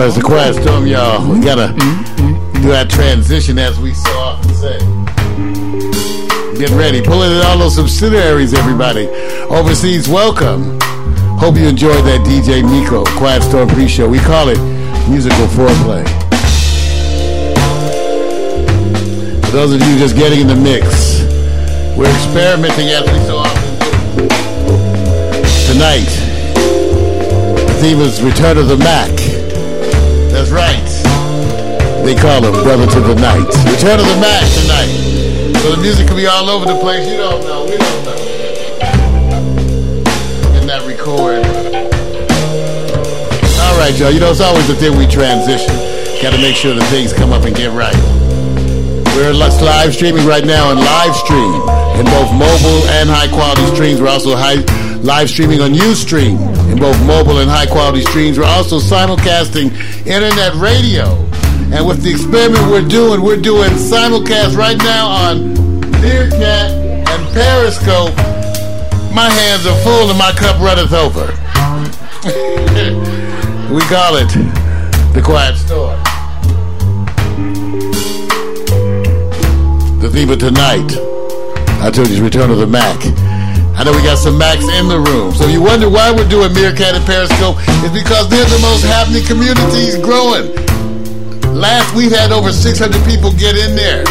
That's the quiet storm, y'all. We mm-hmm. gotta mm-hmm. do that transition as we so often say. Get ready. Pulling in all those subsidiaries, everybody. Overseas, welcome. Hope you enjoyed that DJ Nico Quiet Storm pre-show. We call it musical foreplay. For those of you just getting in the mix, we're experimenting as we so often do. Tonight, the theme is Return of the Mac. Right. They call him Brother to the Night. Return of the Mac tonight. So the music could be all over the place. You don't know. We don't know. In that record. All right, y'all. You know, it's always the thing we transition. Got to make sure the things come up and get right. We're live streaming right now on live stream in both mobile and high quality streams. We're also high, live streaming on Ustream in both mobile and high quality streams. We're also simulcasting internet radio. And with the experiment we're doing, we're doing simulcast right now on Meerkat and Periscope. My hands are full and my cup runneth over. we call it the Quiet Storm. The theme of tonight, I told you, Return of the Mac. I know we got some Macs in the room. So if you wonder why we're doing Meerkat and Periscope? It's because they're the most happening communities growing. Last week had over 600 people get in there.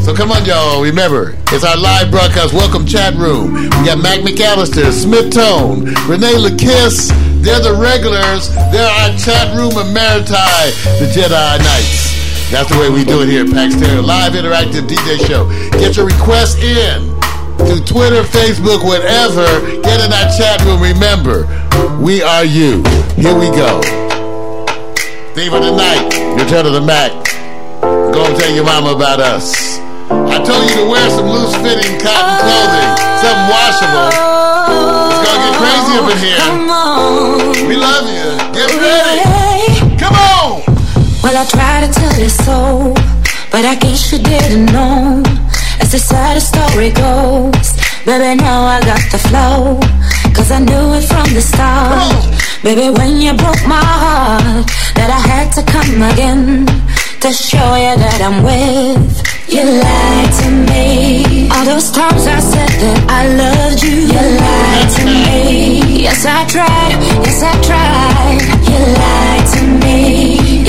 So come on, y'all. Remember, it's our live broadcast. Welcome chat room. We got Mac McAllister, Smith Tone, Renee LaKiss. They're the regulars. They're our chat room of Maritai, the Jedi Knights. That's the way we do it here at Pax. Live interactive DJ show. Get your requests in to Twitter, Facebook, whatever. Get in our chat room. Remember, we are you. Here we go. Theme of the night. Return of the Mac. Go and tell your mama about us. I told you to wear some loose-fitting cotton clothing, something washable. It's gonna get crazy up in here. Come on. We love you. Get ready. Come on. Well, I tried to tell you so, but I guess you didn't know. As the sad story goes, baby, now I got the flow. Cause I knew it from the start. Baby, when you broke my heart, that I had to come again to show you that I'm with. You lied to me. All those times I said that I loved you. You lied to me. Yes, I tried. Yes, I tried. You lied to me.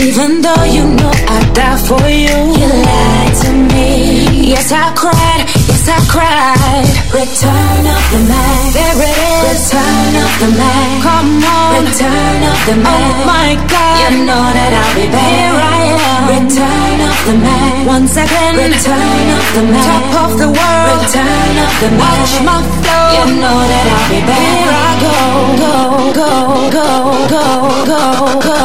Even though you know I'd die for you. You lied to me. Yes, I cried. Yes, I cried. Return of the Mac. There it is. Return of the Mac. Come on. Return of the Mac. Oh my God. You know that I'll be back. Here I am. Return of the man. Once again. Return of the man. Top of the world. Return of the man. Watch my flow. You know that I'll be back. Here I go. Go, go, go, go, go, go, go,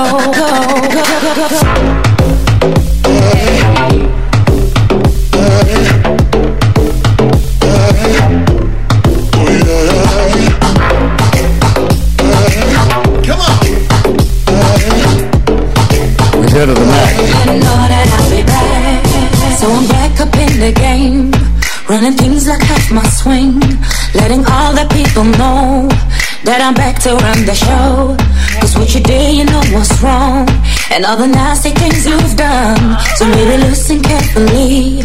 go, go, go. Head of the Mac. To run the show. Cause what you did, you know what's wrong, and all the nasty things you've done. So maybe listen carefully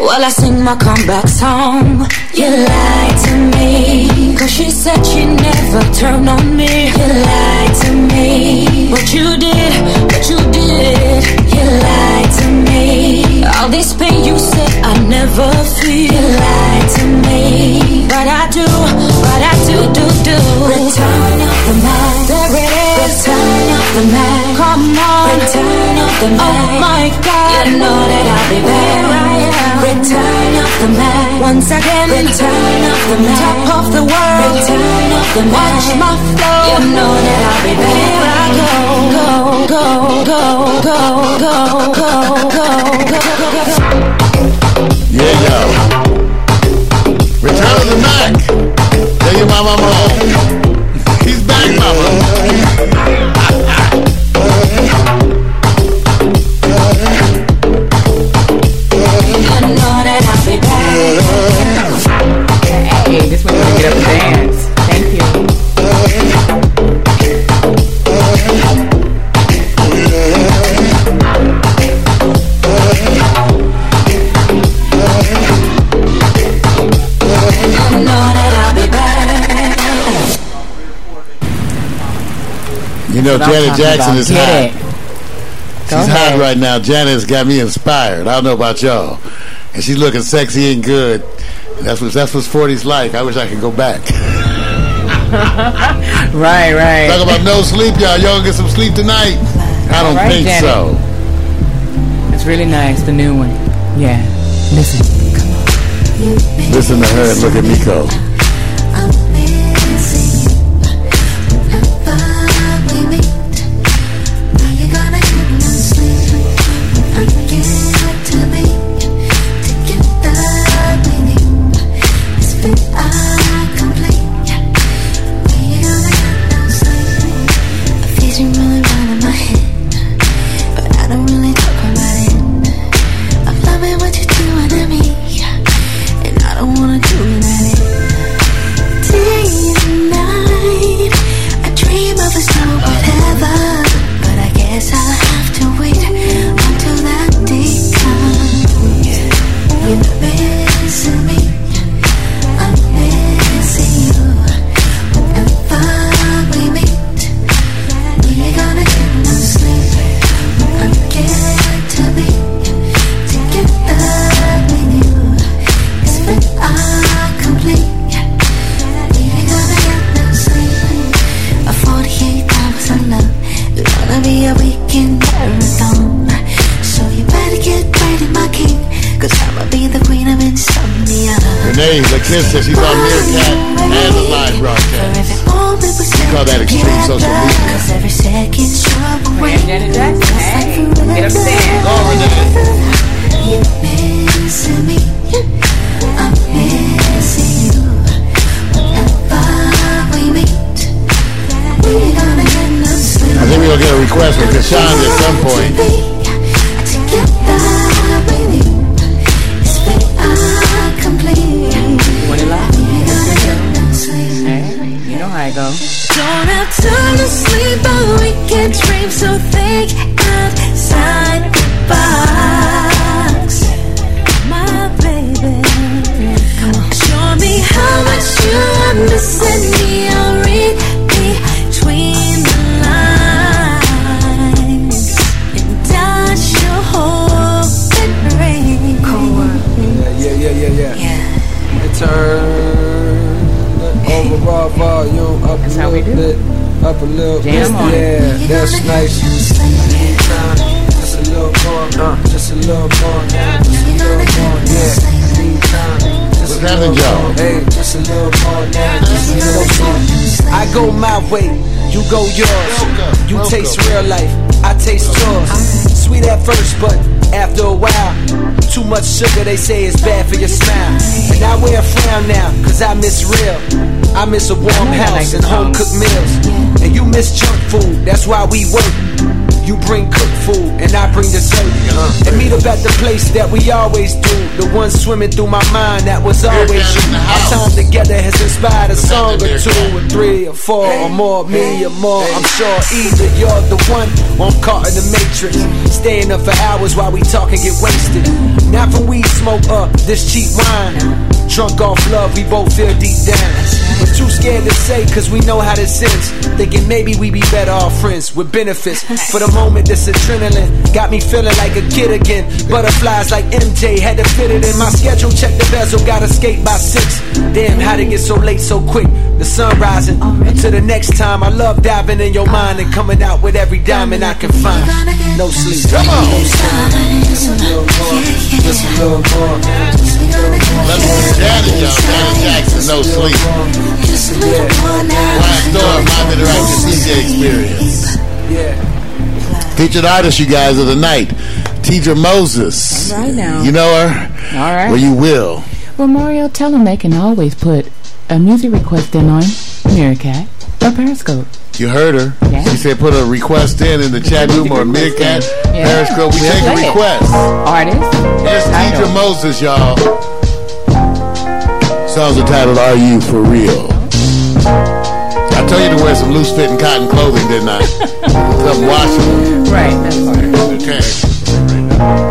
while I sing my comeback song. You lied to me, cause she said she never turned on me. You lied to me, what you did, what you did. You lied to me, all this pain you said I never feel. You lied to me, but I do, but I do, do, do. Return the man, it is. Return of the man, come on. Return of the oh man, oh my God, you know that I'll be back. Return of the man. Once again, return of the man. Top of the world, return of the man. Watch my flow. You know that I'll be back. Here I go, go, go, go, go, go, go, go, go, go. Yeah, yo. Return of the Mac. Tell your mama I'm home. You know, Janet Jackson about. is Get hot. it. She's hot right now. Janet's got me inspired. I don't know about y'all. And she's looking sexy and good. And that's what that's what 40's like. I wish I could go back. Right, right. Talk about no sleep, y'all. Y'all gonna get some sleep tonight? I don't right, think Janet. so. It's really nice, the new one. Yeah. Listen. Come on. Listen to her and look at Miko. because he's on go yours. You taste real life, I taste yours. Sweet at first, but after a while, too much sugar they say is bad for your smile. And I wear a frown now, cause I miss real. I miss a warm house and home cooked meals. And you miss junk food, that's why we work. You bring cooked food and I bring dessert. And meet up at the place that we always do. The one swimming through my mind that was always you. Our time together has inspired a song or two or three or four or more, me or more. I'm sure either you're the one or I'm caught in the matrix. Staying up for hours while we talk and get wasted. Not from weed smoke up this cheap wine. Drunk off love, we both feel deep down. But too scared to say, cause we know how this ends. Thinking maybe we be better off friends with benefits. For the moment, this adrenaline got me feeling like a kid again. Butterflies like MJ, had to fit it in my schedule. Check the bezel, gotta skate by six. Damn, how'd it get so late so quick? The sun rising. Until the next time, I love diving in your mind and coming out with every diamond I can find. No sleep. Come on. Just a little more. Just a little more. Just a little more. Janet, y'all. Janet Jackson, no sleep. Just a little more now. Quiet Storm, my interactive DJ experience. Yeah. Featured artist, you guys, of the night. Tidra Moses. All right now. You know her? All right. Well, you will. Well, Mario, tell them they can always put a music request in on Meerkat or Periscope. You heard her. Yeah. She said put a request in in the chat room or Meerkat, Yeah. Periscope. We take a request. Artist. Here's. Tidra Moses, y'all. Song's entitled Are You For Real? I told you to wear some loose fitting cotton clothing, didn't I? Some washable. Right, that's part. Okay.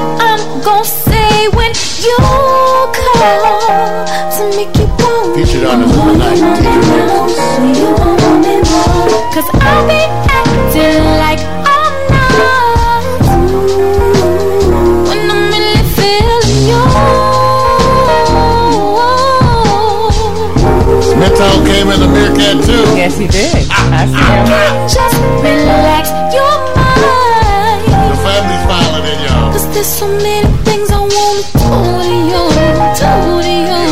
I'm gon' say when you call to make you want Featured of the night, Tidra Moses. you want me more Cause I be acting like I'm not When I'm really feeling you Smithtown came in the Meerkat too. Yes, he did. I see him. Just relax there's so many things I wanna do to you Do to you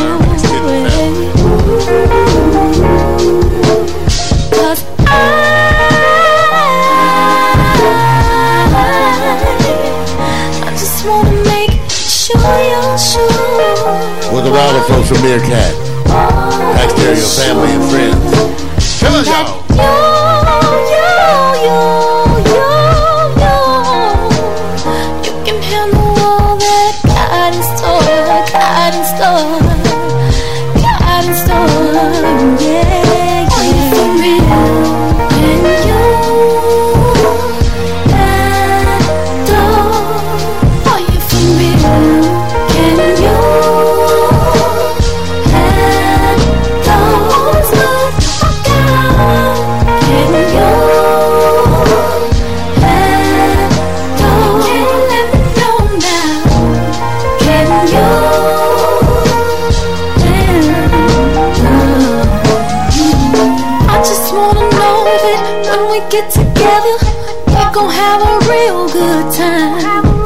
I, just wanna make sure you're sure. With all the folks from Meerkat, Pax Stereo family and friends. Tell y'all. Gonna have a real good time.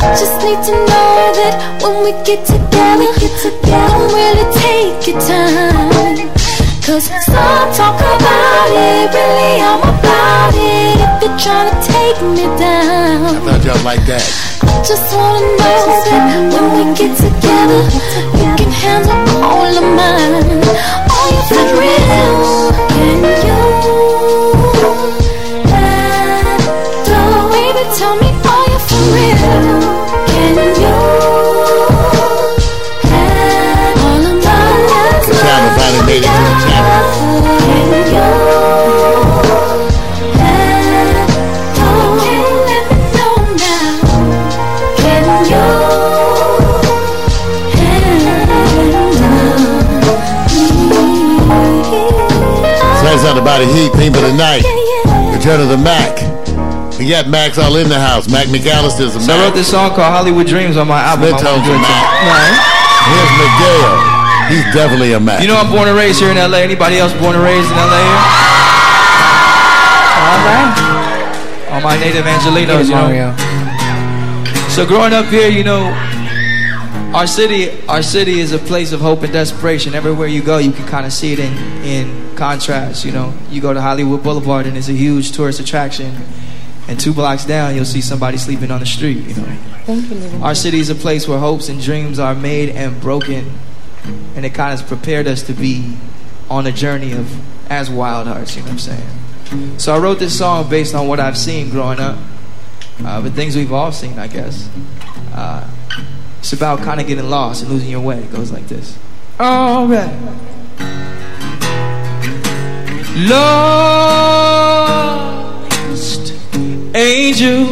I just need to know that when we get together, get together, don't really take your time. Cause some talk about it, really I'm about it. If you're trying to take me down, I Thought y'all like that. I just wanna know that when we get together, you can handle all of mine. Are you for real? Can you Body Heat, theme of the night. Return of the Mac. We got Max all in the house. Mac McAllister's a So I wrote this song called Hollywood Dreams on my album. Split I wanna tones it Mac. to- Here's Miguel. He's definitely a Mac. You know I'm born and raised here in LA. Anybody else born and raised in LA here? All right. All my native Angelenos, you know. So growing up here, you know, our city, our city is a place of hope and desperation. Everywhere you go, you can kind of see it in in contrast. You know, you go to Hollywood Boulevard and it's a huge tourist attraction, and two blocks down, you'll see somebody sleeping on the street. You know, Thank you, our city is a place where hopes and dreams are made and broken, and it kind of prepared us to be on a journey of as wild hearts. You know what I'm saying? So I wrote this song based on what I've seen growing up, uh, but things we've all seen, I guess. Uh, it's about kind of getting lost and losing your way. It goes like this. All right. Lost angel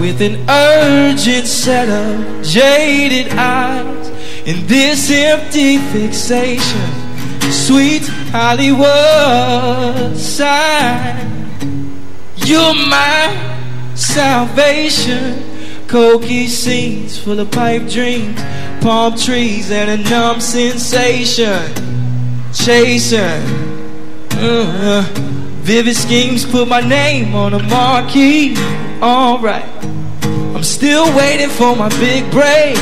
with an urgent set of jaded eyes in this empty fixation. Sweet Hollywood sign. You're my salvation. Cokey scenes full of pipe dreams, palm trees, and a numb sensation. Chasing. Uh, vivid schemes put my name on a marquee. Alright. I'm still waiting for my big break.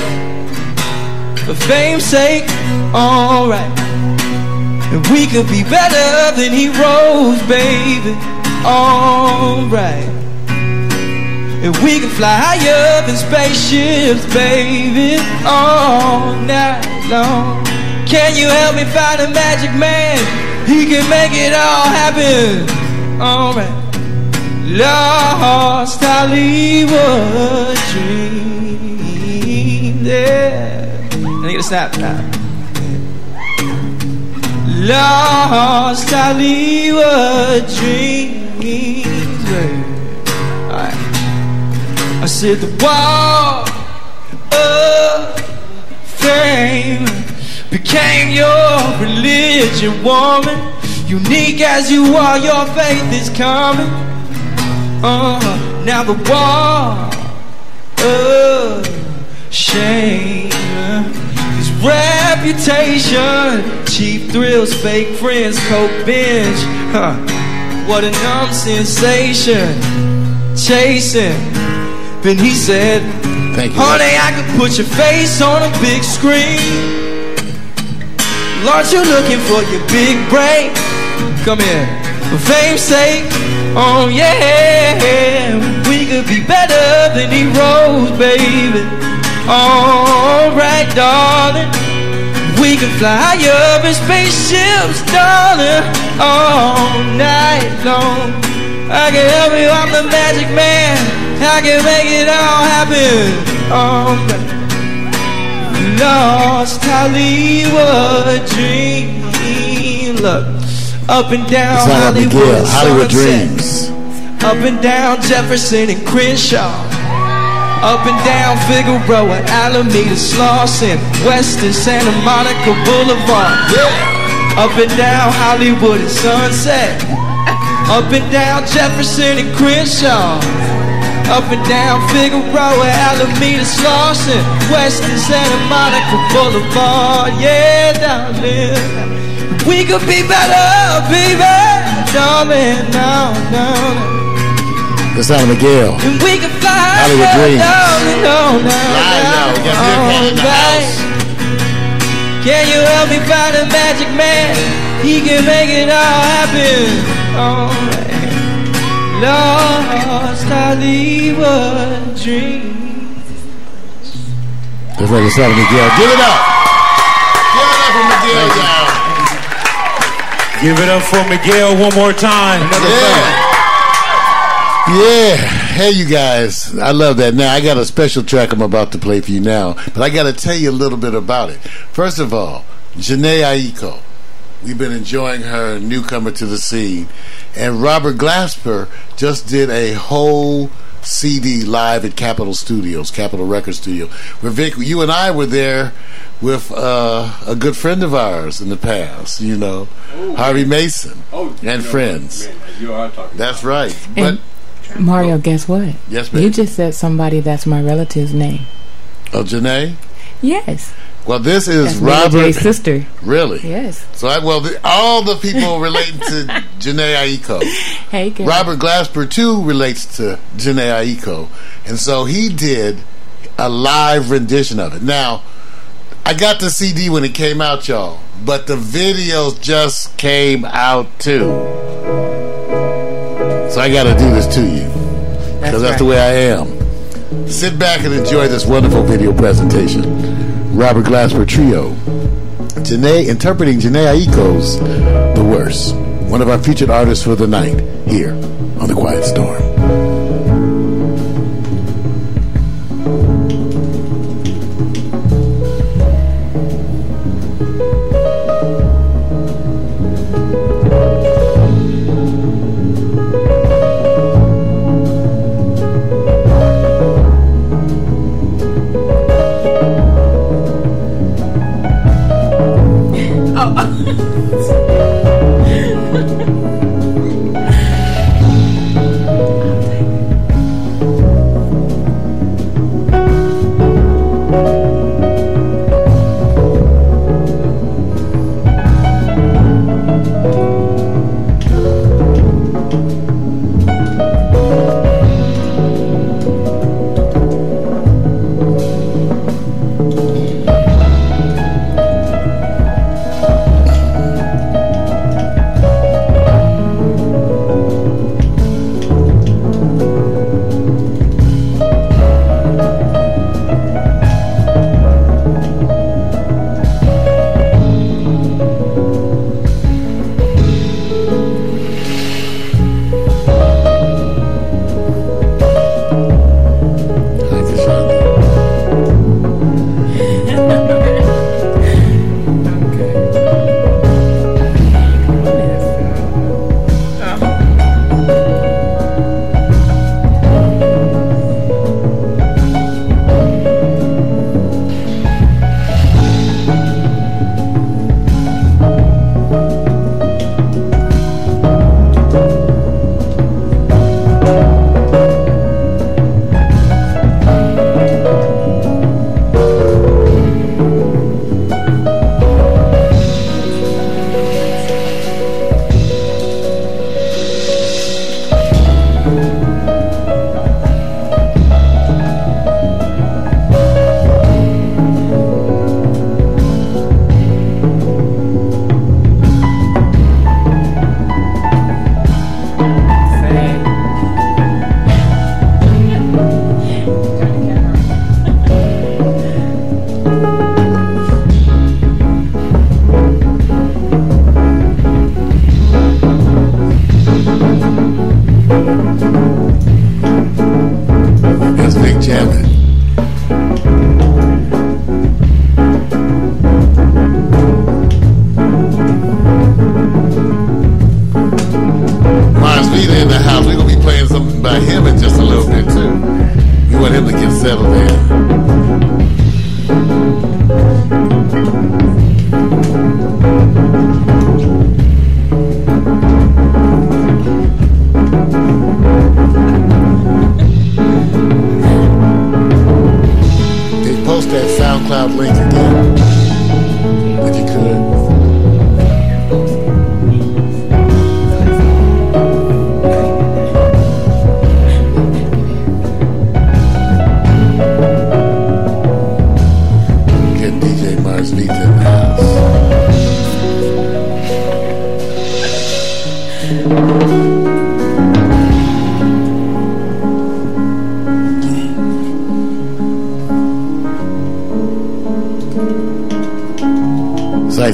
For fame's sake, alright. And we could be better than heroes, baby. Alright. And we can fly higher than spaceships, baby. All night long. Can you help me find a magic man? He can make it all happen. Alright. Lost Hollywood dream. Yeah. Let me get a snap now. Lost Hollywood dreams. baby. I said the wall of fame became your religion, woman. Unique as you are, your faith is coming. Uh, now the wall of shame is reputation, cheap thrills, fake friends, coke binge. Huh. What a numb sensation, chasing. Then he said, Thank you. Honey, I could put your face on a big screen. Lord, you're looking for your big break. Come here. For fame's sake, oh yeah. We could be better than heroes, baby. Alright, darling. We can fly higher in spaceships, darling. All night long. I can help you, I'm the magic man. I can make it all happen. Oh, Alright. Lost Hollywood dream. Look, up and down Hollywood, Miguel. Hollywood sunset. Dreams. Up and down Jefferson and Crenshaw. Up and down Figueroa, and Alameda, Slauson, Western Santa Monica Boulevard. Yeah. Up and down Hollywood and Sunset. Up and down Jefferson and Crenshaw. Up and down Figueroa, Alameda, Slauson, Western Santa Monica Boulevard. Yeah, darling. We could be better, baby. Darling, no, no, no. The sound of Miguel. And we can fly Hollywood Dreams. darling, no, no, Live now. We got Beer Can in the Alright. house. Can you help me find a magic man? He can make it all happen. Alright. Lost Hollywood dream. That's like the sound of Miguel. Give it up. Give it up for Miguel, y'all. Give it up for Miguel one more time. Yeah. Yeah. Hey, you guys. I love that. Now, I got a special track I'm about to play for you now, but I got to tell you a little bit about it. First of all, Jhené Aiko. We've been enjoying her newcomer to the scene. And Robert Glasper just did a whole CD live at Capitol Studios, Capitol Record Studio, where Vic, you and I were there with uh, a good friend of ours in the past, you know, Harvey Mason Oh, you and know, friends. man, you are talking. That's right. But And Mario, guess what? yes, ma'am. You just said somebody that's my relative's name. oh, Janae. Yes. Well, this is That's Robert. Sister. Really? Yes. So, I, well, the, all the people relating to Jhené Aiko. Hey, girl. Robert Glasper too relates to Jhené Aiko, and so he did a live rendition of it. Now, I got the CD when it came out, y'all, but the videos just came out too. So I got to do this to you because that's, the way I am. Sit back and enjoy this wonderful video presentation. Robert Glasper Trio. Janae interpreting Jhené Aiko's The Worst. One of our featured artists for the night here on The Quiet Storm.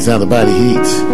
Sight Sound the Body Heats.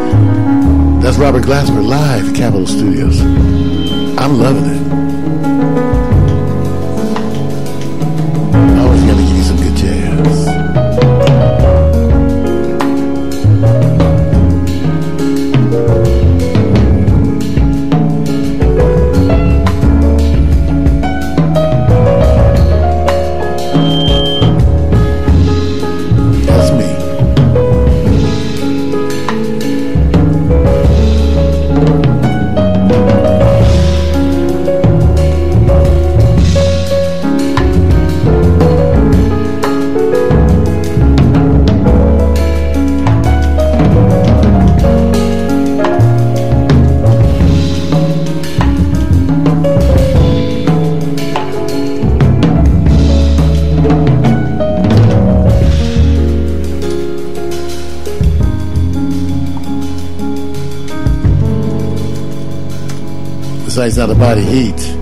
Size out of body heat.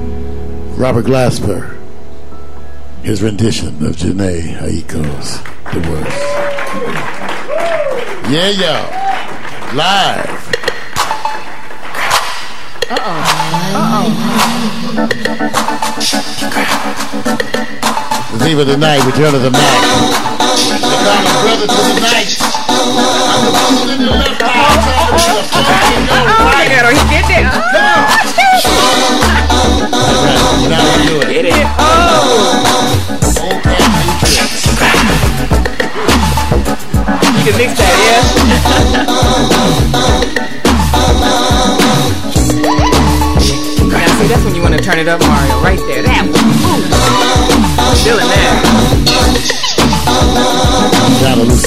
Robert Glasper. His rendition of Jhené Aiko's Divorce. Yeah, y'all. Live. Uh-oh. Uh-oh. The theme of the night, Return of the Mac. They call him brother to the night. I'm the one in the left eye trying to be a fucking no right. Pero he get there. You we do it. Oh. You can mix that, yeah? Now see, that's when you want to turn it up, Mario. Right there. That one. Feeling that. Shout out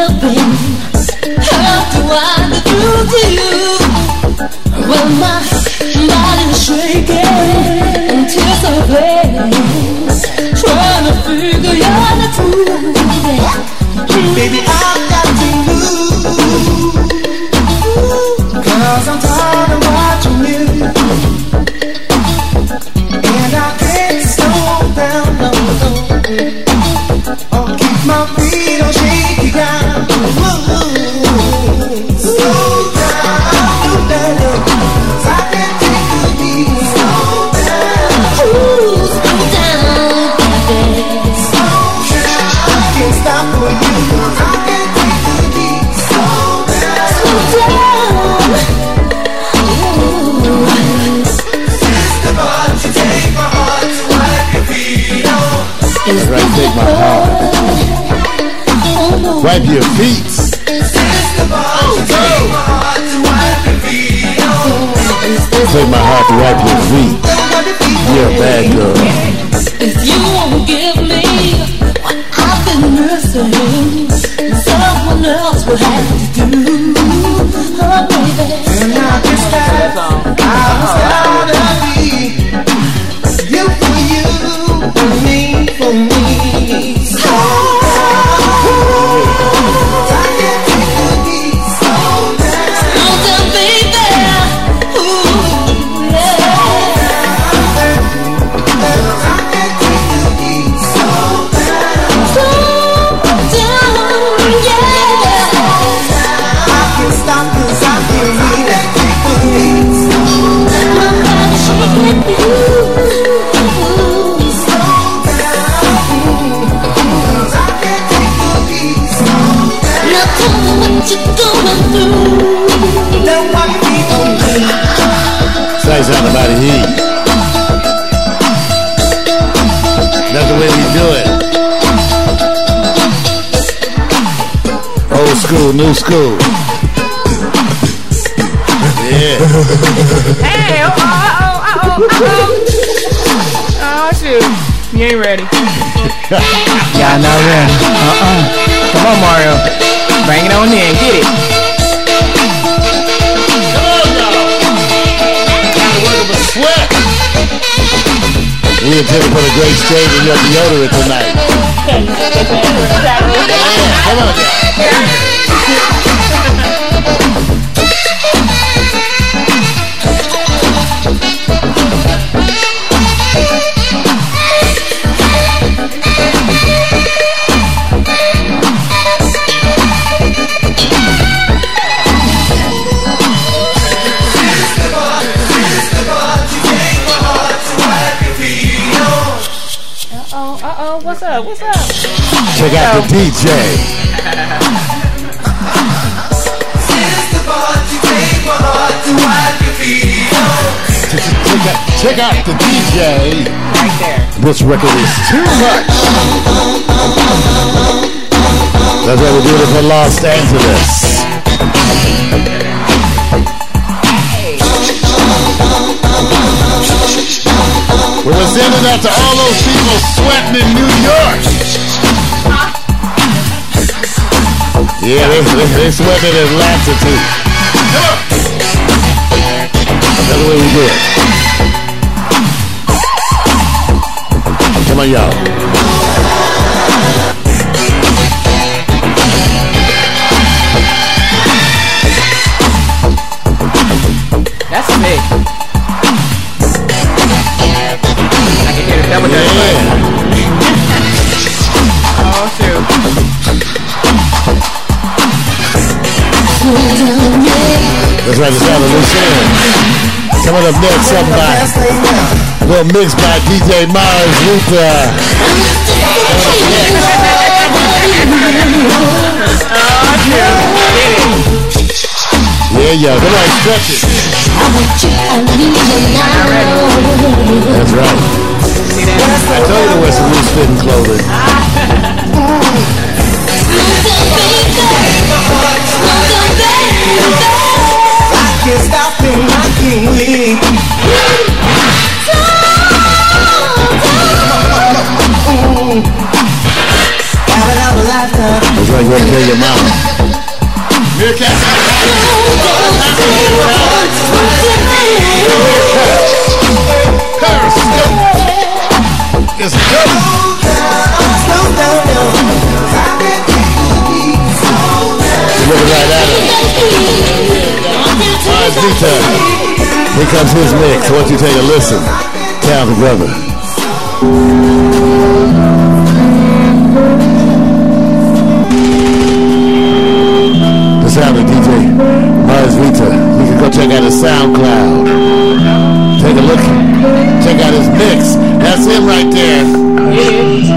Wipe your feet. Sister, take my heart to wipe your feet on. Take my heart to wipe your feet. You're a bad girl. If you won't give me what I've been missing, someone else will have to do. Oh, baby. And I just Size out of body heat. That's the way we do it. Old school, new school. Yeah. Hey, oh, oh, oh, oh, oh. Oh, oh shoot. You ain't ready. Y'all not ready. Uh-uh. Come on, Mario. Bring it on in. Get it. We intend to put a great stage in your deodorant tonight. Come on, Check out the DJ. Sister, but you take my heart to wipe your feet on. Check out, check out the DJ. Right there. This record is too much. That's why we do it for Los Angeles. We're sending out to all those people sweating in New York. Yeah, they, they sweating in Atlanta too. That's the way we do it. Come on, y'all. That's big. That's right, it's out of Lucille. Coming up next, something by a little mix by DJ Mars Luther. Yeah, yeah, come on, stretch it. That's right. I told you to wear some loose fitting clothing. Can't stop thinking I can't you gotta tell your mama. Slow down. You're looking right at him. All right, Vita. Here comes his mix. I want you to take a listen. Talented brother. The sound of DJ Mars Vita. You can go check out his SoundCloud. Take a look. Check out his mix. That's him right there. Yeah.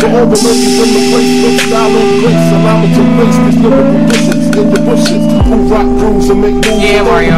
To all the ladies in the place, with style and grace, allow me to face these lyrical dishes in the bushes. Who rock grooves and make moves Yeah, Mario.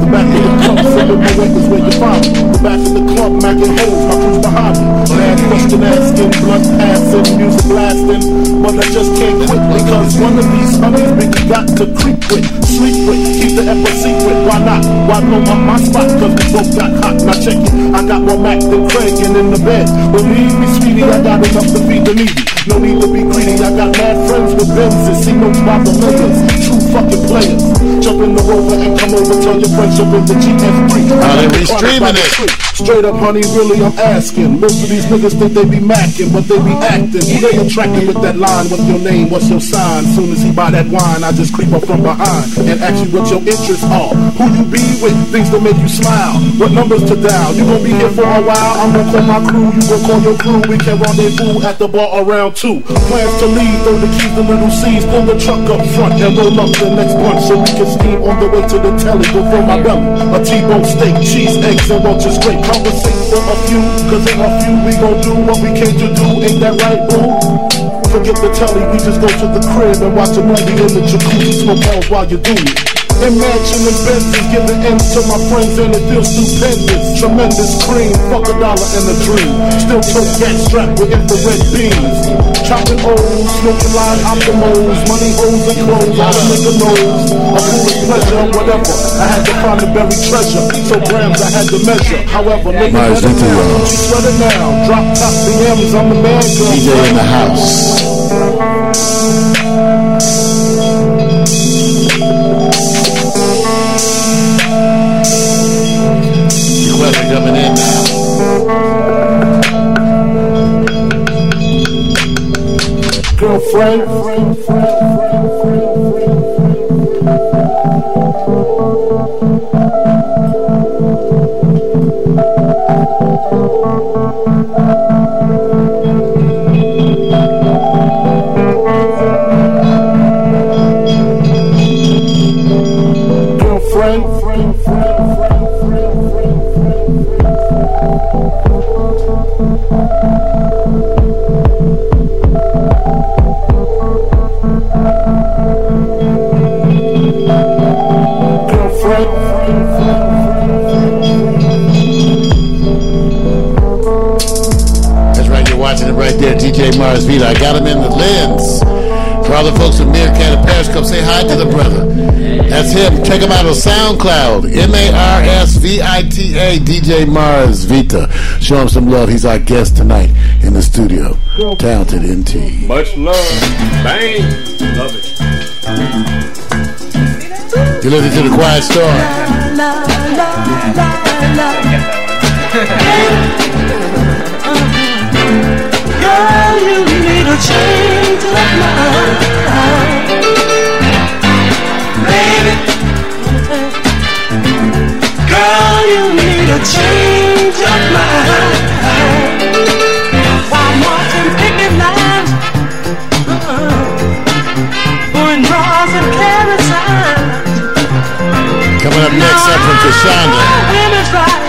the back of the club, my is where you find me. The back of the club, macking holes, my crew's behind me. Mad question asking, blood passing, music blasting. But I just can't quit because one of these honeys Biggie got to creep with, sleep with, keep the epic secret. Why not? Why blow up my spot? Cause we both got hot. Now check it. I got more Mack than Craig and in the bed. Believe me, sweetie, I got enough to feed the needy. No need to be greedy. I got mad friends with Benzes. See no by the millions. True fucking players. Jump in the rover and come over. Tell your friends jump in the GS3. Oh, they re-streaming it. Straight up, honey, really, I'm asking. Most of these niggas think they be macking, but they be acting. Who they attracting with that line? What's your name? What's your sign? Soon as he buy that wine, I just creep up from behind and ask you what your interests are. Who you be with? Things that make you smile. What numbers to dial? You gon' be here for a while. I'm gonna call my crew. You gon' call your crew. We can rendezvous at the bar around two. Plans to leave, throw the keys to little C's, pull the truck up front and roll up the next bunch so we can steam on the way to the telly. Go for my belly. A T-bone steak, cheese, eggs, and roaches straight. Conversate for a few, cause in a few we gon' do what we came to do. Ain't that right, boo? Forget the telly, we just go to the crib and watch a movie in the jacuzzi, smoke while you do it. Imagine the Benzes, give the ends to my friends and it feels stupendous. Tremendous cream, fuck a dollar and a dream. Still tote gat strapped with infrared beams. Chopping O's, smoking line optimals, money holes and clothes, all a nigga knows. A foolish pleasure, whatever. I had to find the buried treasure, so grams I had to measure. However, nigga, better Vita, now. y'all. She sweater now, drop top BMs, I'm the man girl. DJ in the house. Coming in now. Girlfriend, That's DJ Mars Vita. I got him in the lens For all the folks in Meerkat and Periscope, say hi to the brother. That's him. Check him out on SoundCloud. M-A-R-S-V-I-T-A, DJ Mars Vita. Show him some love. He's our guest tonight in the studio. Talented NT. Much love. Bang. Love it. You listen to the Quiet Storm. You need a change of mind. Baby. Girl, you need a change of mind. While marching picket lines, bras and signs. Coming up next up from Kashonda.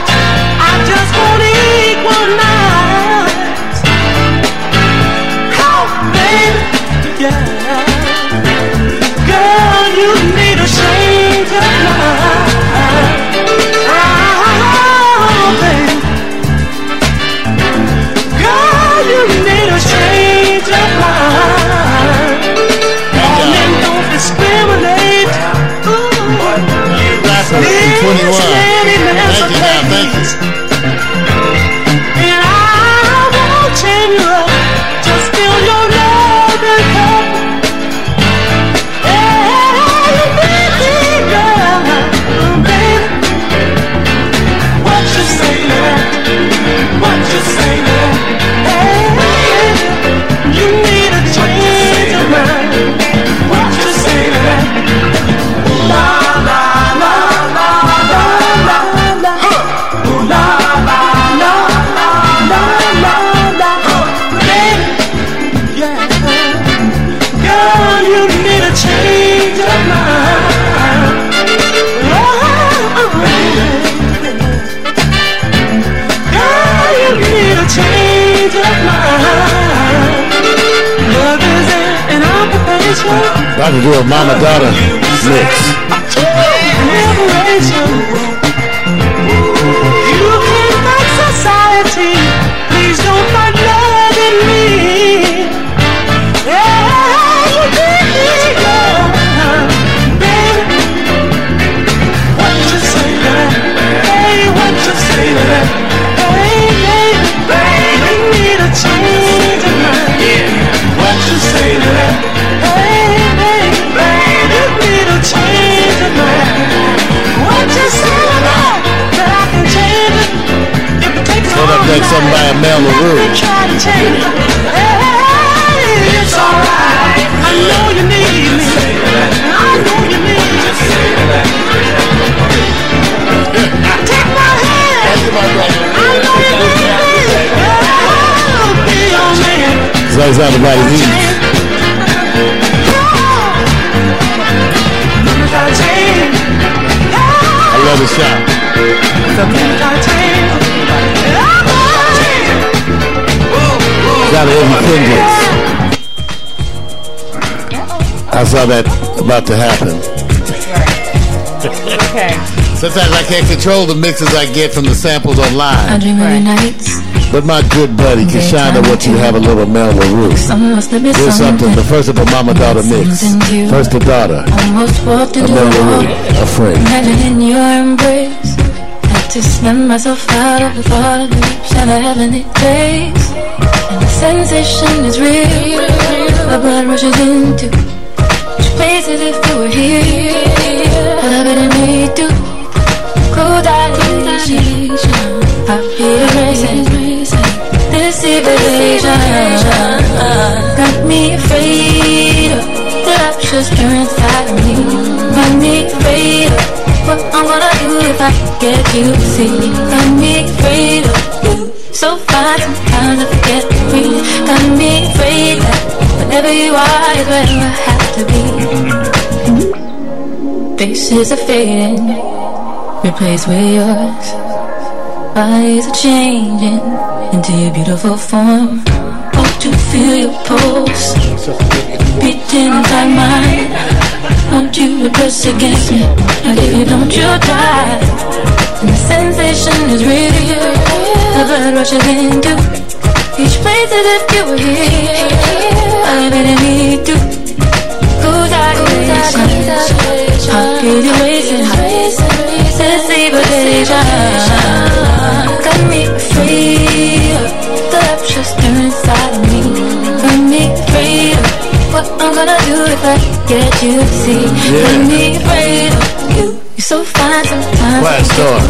It's like everybody needs. I love the shot. Shout out Eddie Kendricks. I saw that about to happen. Okay. Sometimes I can't control the mixes I get from the samples online. I online. dream of your nights. But my good buddy, Kashonda, what you have a little Mel LaRue. Some must have been Here's something, the first of a mama daughter mix. First the daughter, Almost walked of into Mel a wall. LaRue, afraid. Imagining your embrace. Had to snap myself out of the thought of lips and a heavenly taste. And the sensation is real. My blood rushes into each place as if you were here. I love it need to. Civilization got me afraid of the rapture stirring inside me. Got me afraid of what I'm gonna do if I get you to see. Got me afraid of you. So far, sometimes I forget to breathe. Got me afraid that whatever you are is where I have to be. Faces are fading, replaced with yours. Bodies are changing into your beautiful form. Hope to feel your pulse beating inside mine. Want you press against me, like you don't you die. And the sensation is real. The blood rushes into each place as if you were here. I really need to salvation. Heart beating, racing, this evasion. Got me free, the rapture's stirring inside of me. Got me free, what I'm gonna do if I get you to see. Got me afraid of you, you're so fine sometimes. Quiet storm.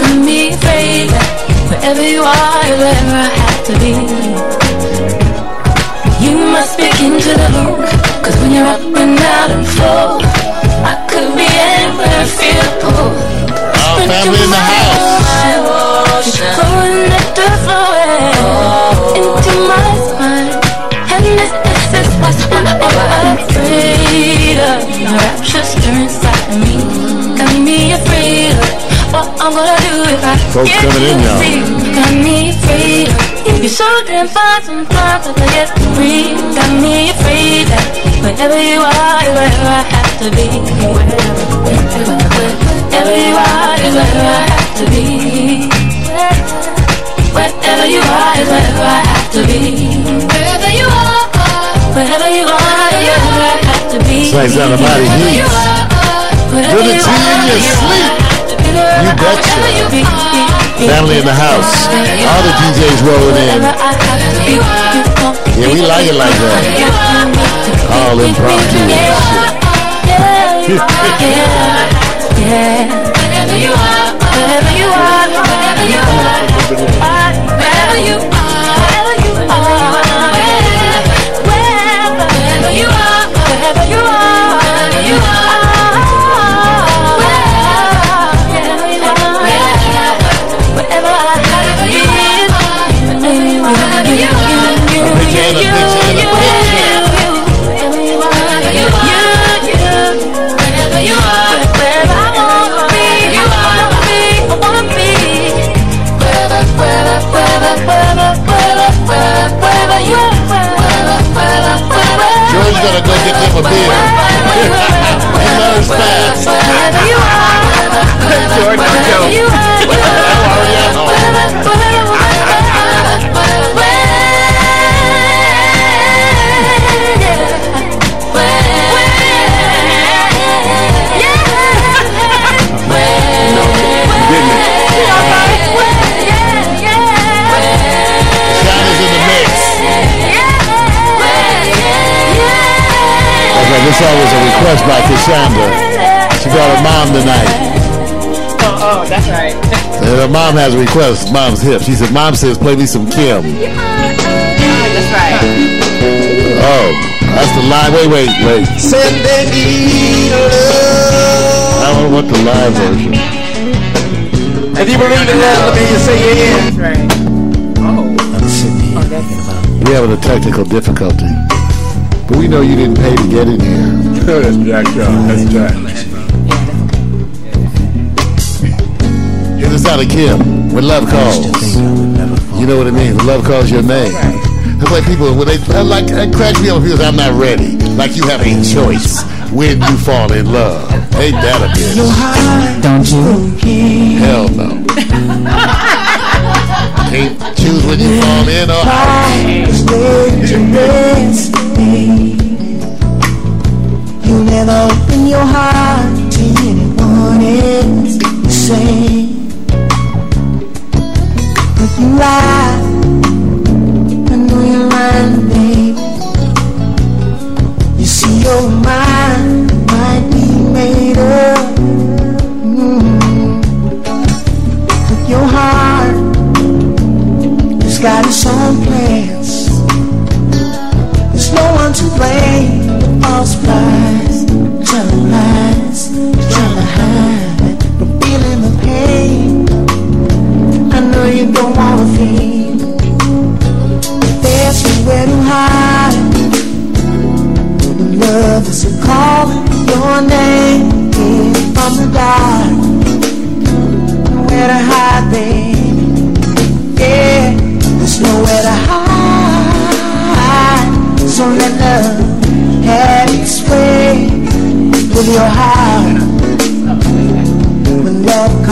Got me afraid that wherever you are wherever I have to be. You must begin into the look Cause when you're up and out and full I could be anywhere, feel the pull Our family in the house. Going nectar flowing Into my spine. And this, this is what's I'm afraid of The rapture stirring inside of me. Got me afraid of What I'm gonna do if I Folks get coming in, you y'all. see Got me afraid of You're so damn fine sometimes I get free. Got me afraid that Wherever you are is where I have to be. Wherever you are is where I have to be Wherever you are is where I have to be. Wherever you are Wherever you are is where I have to be. It's like sound of Wherever heat. you are Wherever Good to you see in your sleep. You betcha. Family in the house. All the DJs rolling in. Yeah, we like it like that. All impromptu and Wherever you are, wherever you are, wherever you are, wherever you are, you. gonna go get them a beer. Nurse fast. Jordan, this song was a request by Cassandra. She brought her mom tonight. Oh, oh, that's right. And her mom has a request. Mom's hip. She said, Mom says, play me some Kem. That's right. Oh, that's the live. Wait, wait, wait. Said they need love. I don't want the live version. If you believe in love, let me just say yeah. That's right. Oh. Oh, that's We're having a technical difficulty. But we know you didn't pay to get in here. That's Jack John. That's Jack. Here's the sound of Kem when love calls. You know what it means. When love calls your name. It's like people when they I like it cracks me up when people say I'm not ready. Like you have a choice when you fall in love. Ain't that a bitch? Don't you? Hell no. Can't choose when you fall in or out. You never open your heart to anyone else the same. But you lie, I know you're lying. You see your mind might be made up. Mm-hmm. But your heart has got its own plans.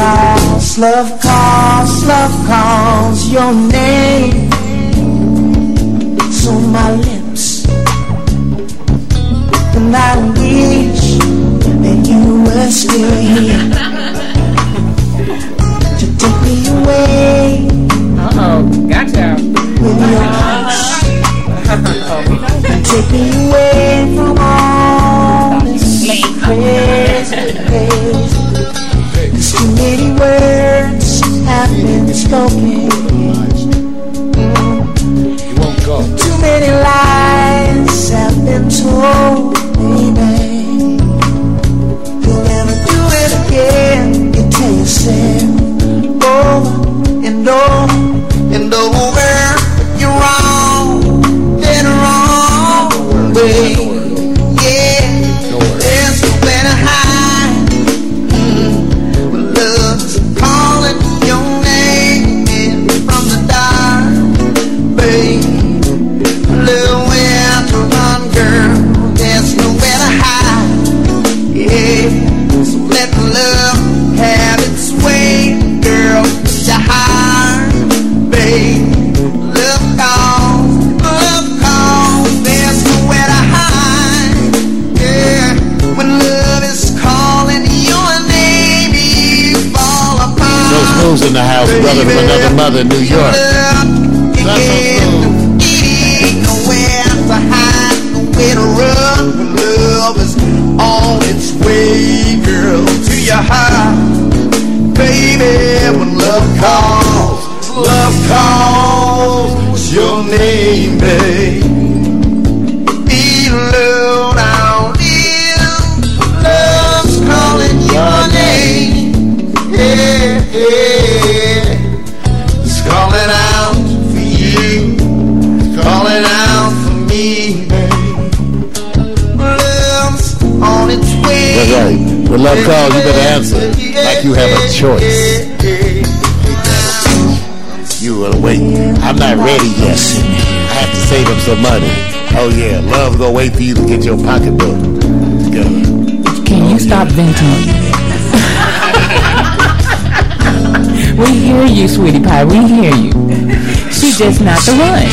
Calls, love calls, love calls your name. So my lips, and I will we're still here to take me away Uh oh, gotcha. with your eyes. Take me away like you have a choice. You will wait. I'm not ready yet. I have to save up some money. Oh yeah, love gonna wait for you to get your pocketbook together. Can you stop venting? we hear you, sweetie pie. We hear you. She's just not the one.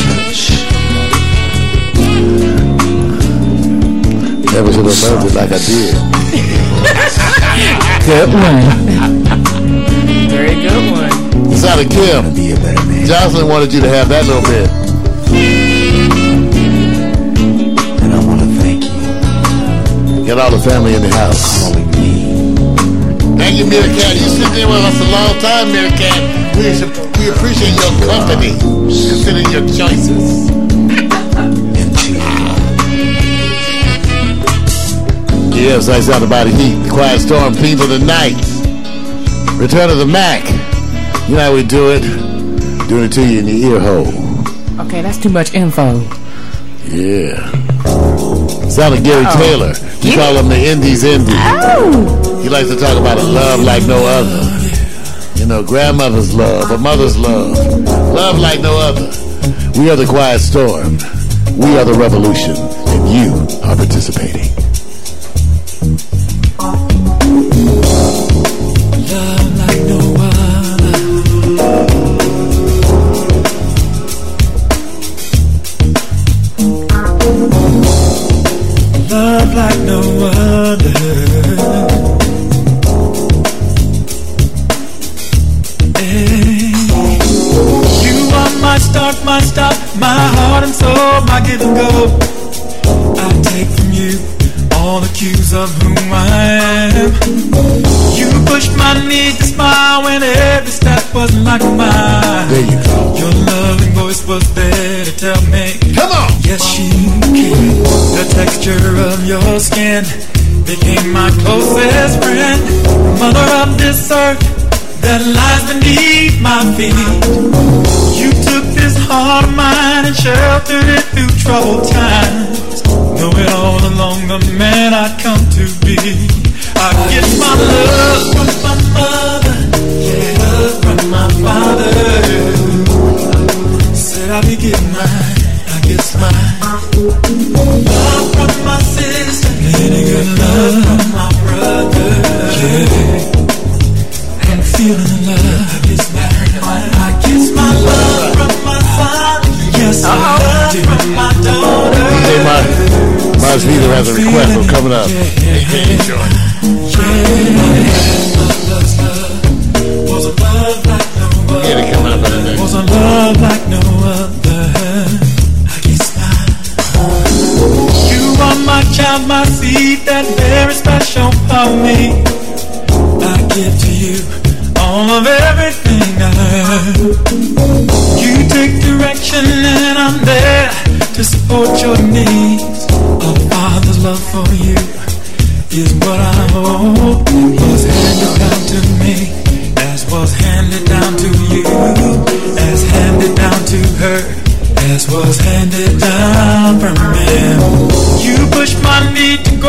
Never should have loved it like I did. Good one. Very good one. It's out of Kem. Jocelyn wanted you to have that little bit. And I want to thank you. Get all the family in the house. Thank you, Meerkat. You sit there with us a long time, Meerkat. We, we appreciate your company, considering your choices. Yes, I sound about the heat. The quiet storm theme of the night. Return of the Mack. You know how we do it. Doing it to you in the ear hole. Okay, that's too much info. Yeah. Sound like Gary Uh-oh. Taylor. You call him the Indies Indie. Oh! He likes to talk about a love like no other. You know, grandmother's love, a mother's love. Love like no other. We are the quiet storm. We are the revolution. And you are participating. It through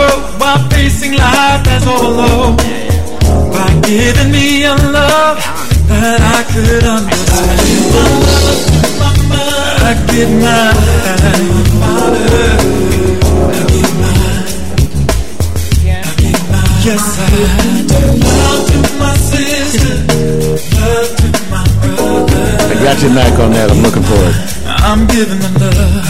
to while facing life as overload by giving me a love that I could understand. I give mine, Father. I give mine. I give mine. Yes, I do. Love to my sister, love to my brother. I got your knack on that. I'm looking for it. I'm giving the love.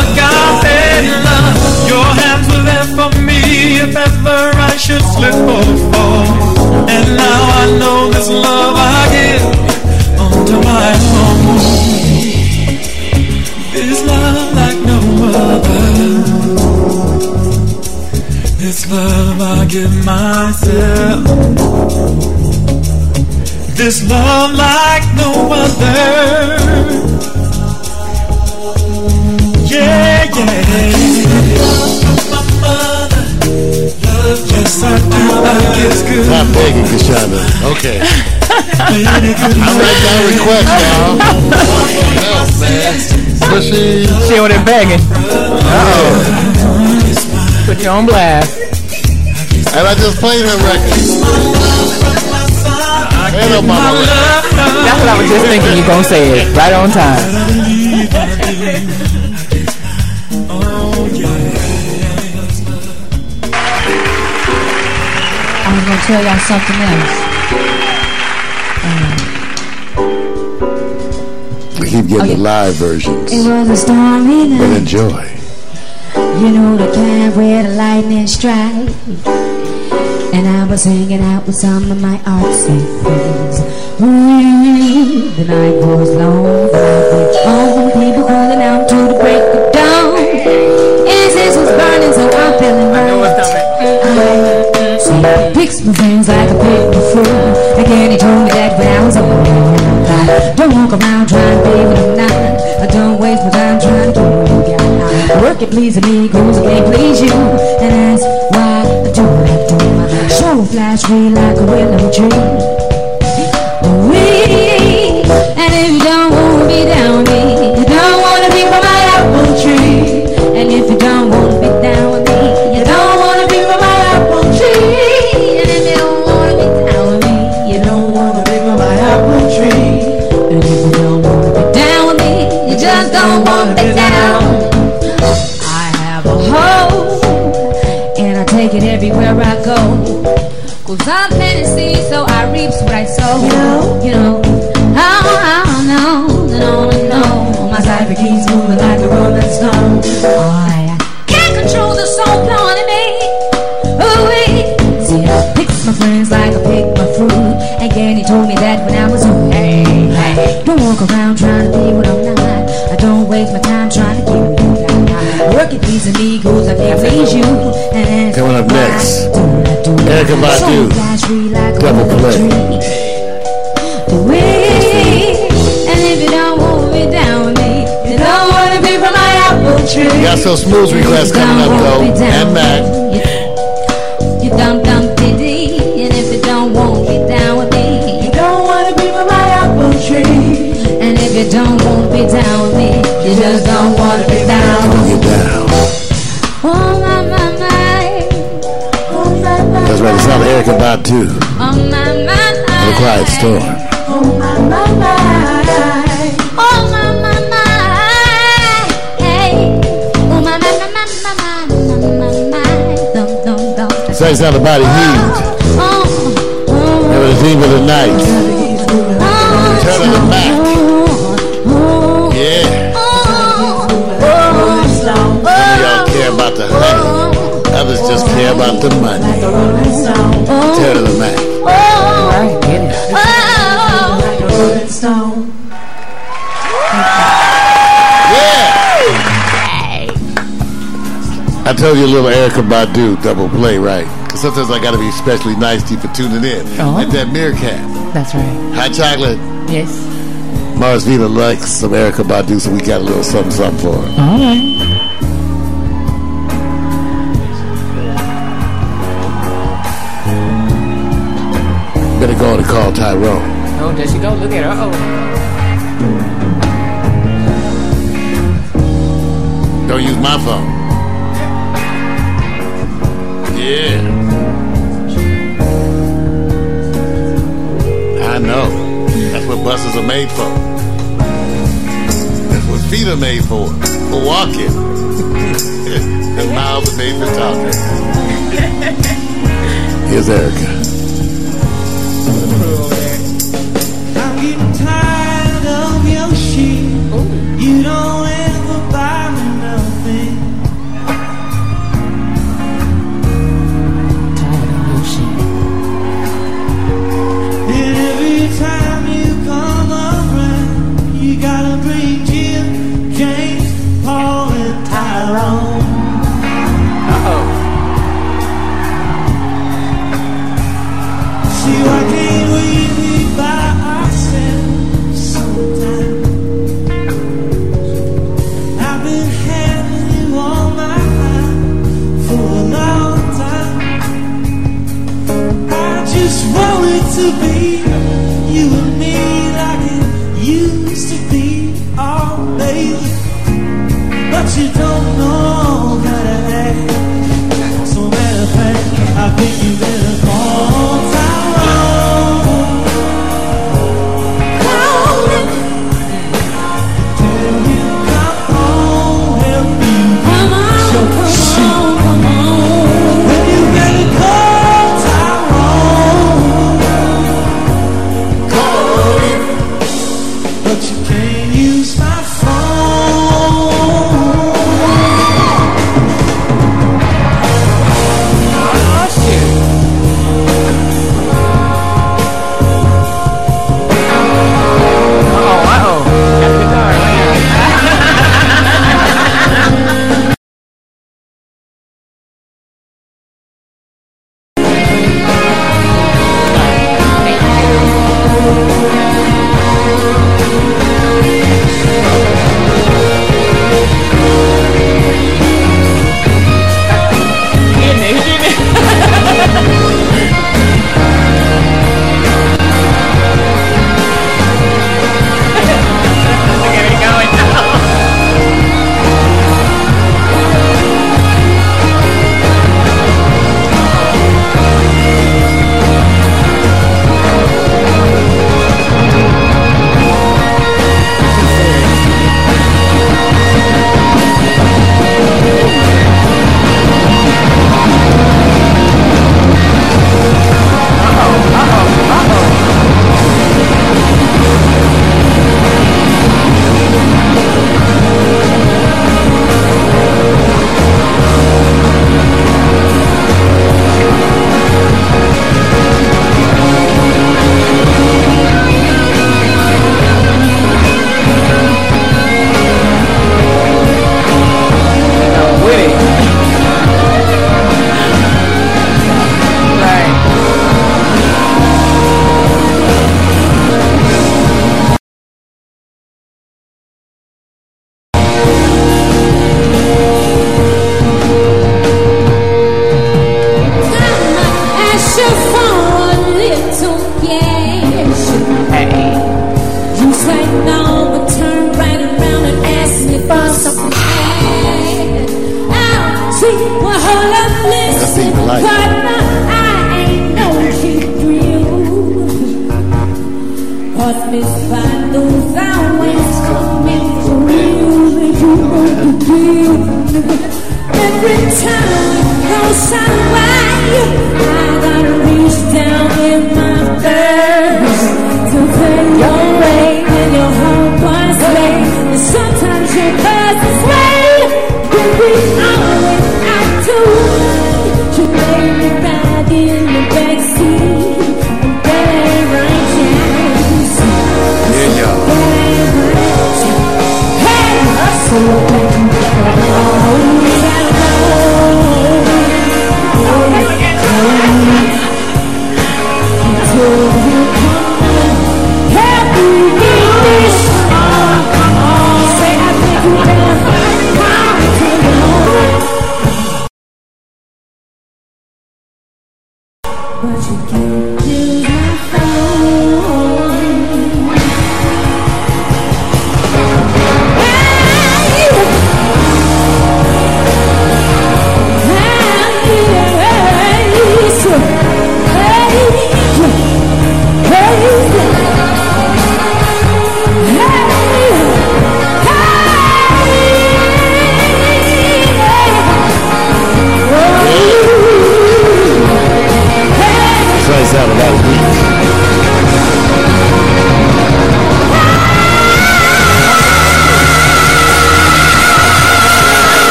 if ever I should slip or fall. And now I know this love I give unto my own. This love like no other. This love I give myself. This love like no other. Yeah, yeah. I do. Like it's good. Not begging, Kashana. Okay. I write down requests, y'all. Else, man. Pushy. She on there begging. Oh. Put you on blast. And I just played her record. Ain't no mama record. That's what I was just thinking you're gonna say it. Right on time. Gonna tell y'all something else. Um, we keep getting the oh, live versions. It was a stormy But enjoy. You know the kind where the lightning strike. And I was hanging out with some of my artsy friends. Ooh, the night was long, the night went on. People calling out to the break of dawn. Incense was burning, so I'm feeling right. I see, my friends like a the fool. Again, he told me that when I was alone, I don't walk around trying to be what I'm not. I don't waste my time trying to do what you got. Work at pleasing me, goes I can't please you. And that's why I do what I do. Show flash me like a willow tree. And if you don't wanna be down with me, you don't wanna be from my apple tree. And if you don't wanna be down with me, I sow. You know, oh, oh, no, no, no. My cypher keeps moving like a rolling stone. I can't control the soul blowing in me. Ooh. See, I pick my friends like I pick my fruit. Again, he told me that when I was young. Hey, don't walk around trying to be what I'm not. I don't waste my time trying to give you that. Work it me, cause I can't please you. And Coming up next, Erykah Badu, Double Play. We got some smooth requests coming up, though. And Mac. You dumb dumb diddy, and if you don't want me down with me, you don't want to be from my apple tree. And if you don't want be down with me, you just don't want to be down. Down. Oh my my my, oh my my. That's right. It's not Erykah. Badu. Oh my my my. The Quiet Storm. Say something about it heat. Oh. Oh. Never the night. Turn the back. Yeah. Some y'all care about the honey. Others just care about the money. Turn the I told you a little Erykah Badu double play, right? Because sometimes I got to be especially nice to you for tuning in. Oh. Like that Meerkat. That's right. Hot chocolate. Yes. Mars Vita likes some Erykah Badu, so we got a little something, something for her. All right. Better go on and call Tyrone. Oh, there she go. Look at her. Oh. Don't use my phone. Yeah. I know. That's what buses are made for. That's what feet are made for. For walking. and mouths are made for talking. Here's Erykah.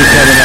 Joe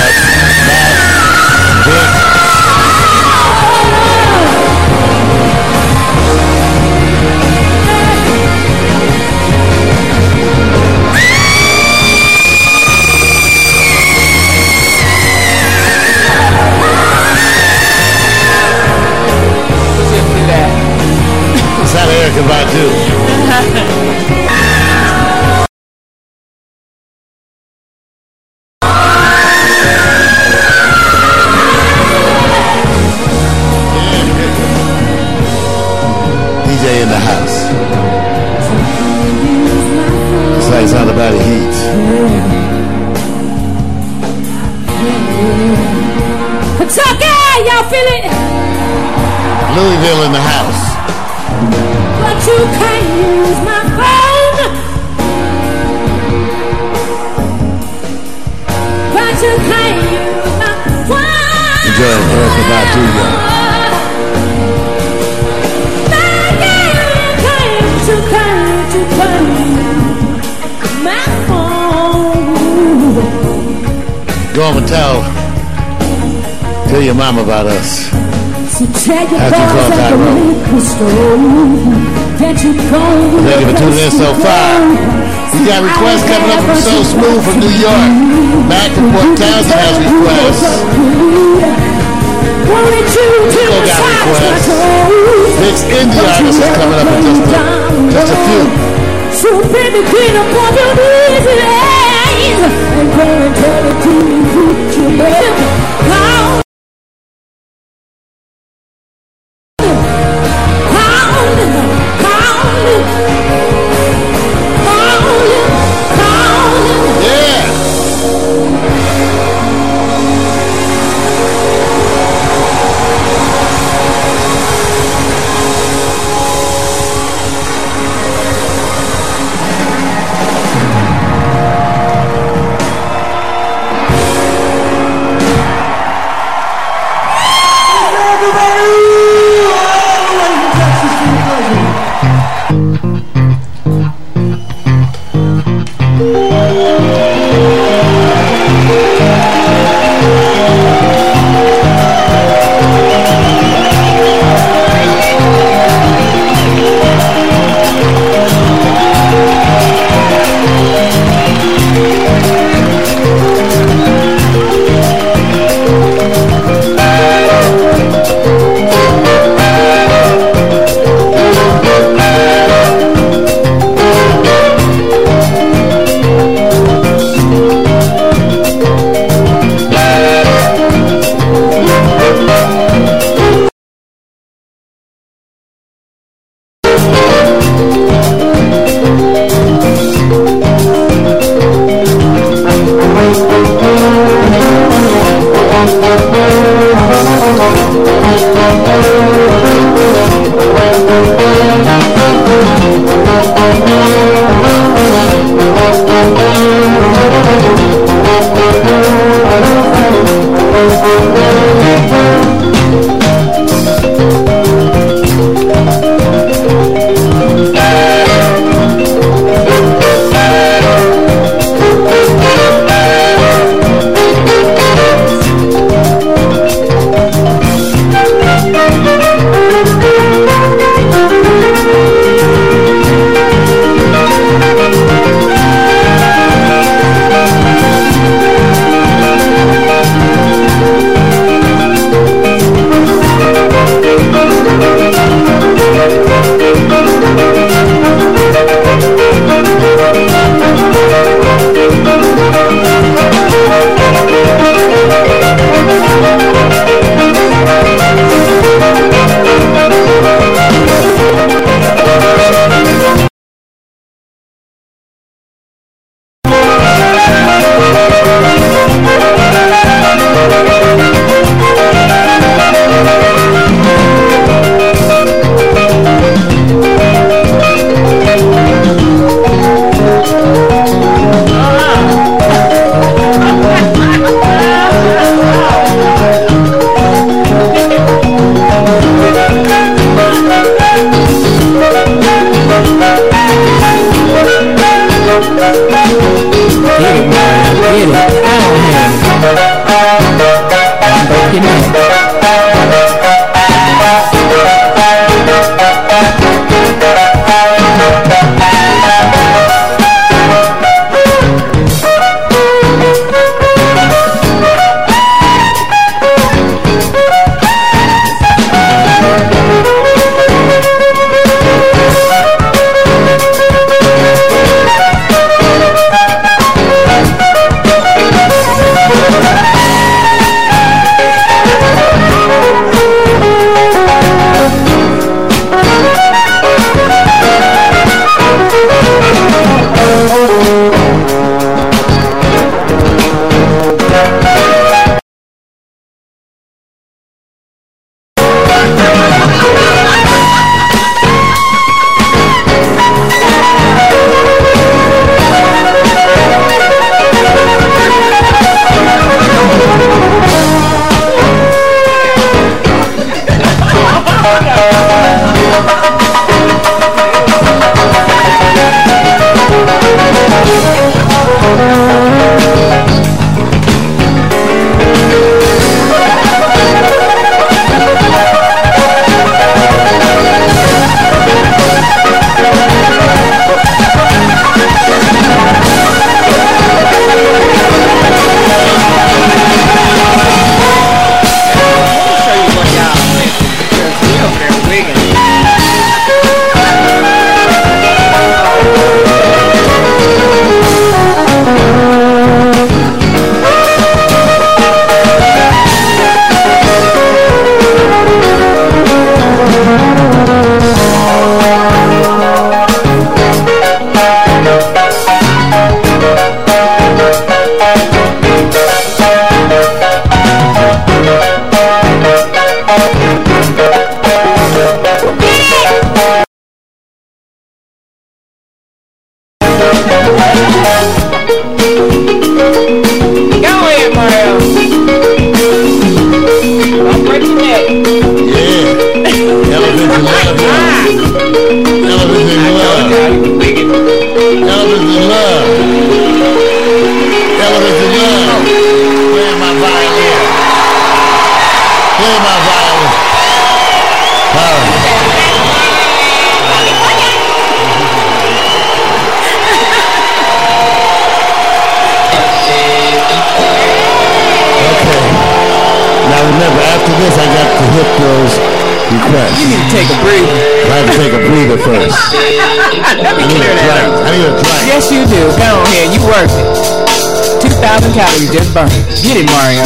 calories just burn. Get it, Mario.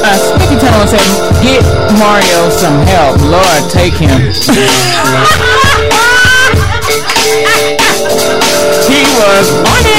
Uh, sticky your said, get Mario some help. Lord, take him. he was on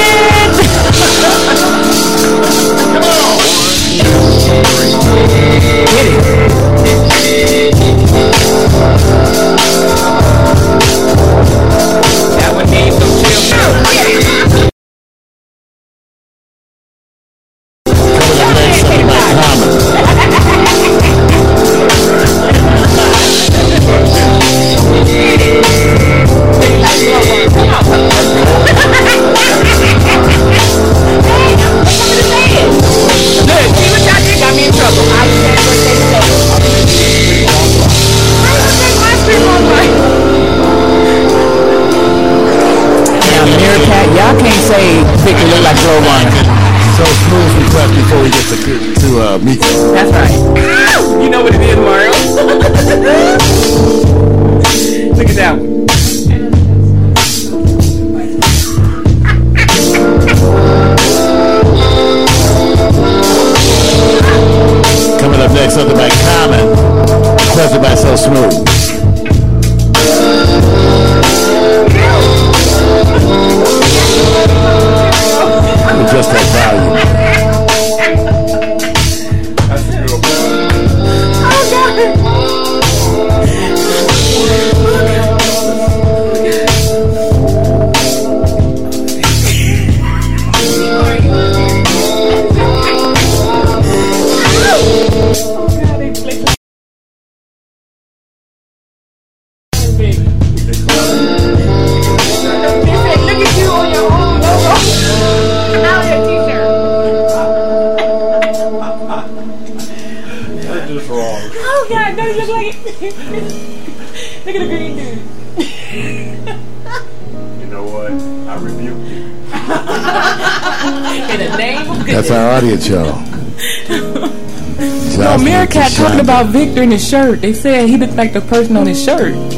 in his shirt. They said he looked like the person on his shirt. That's.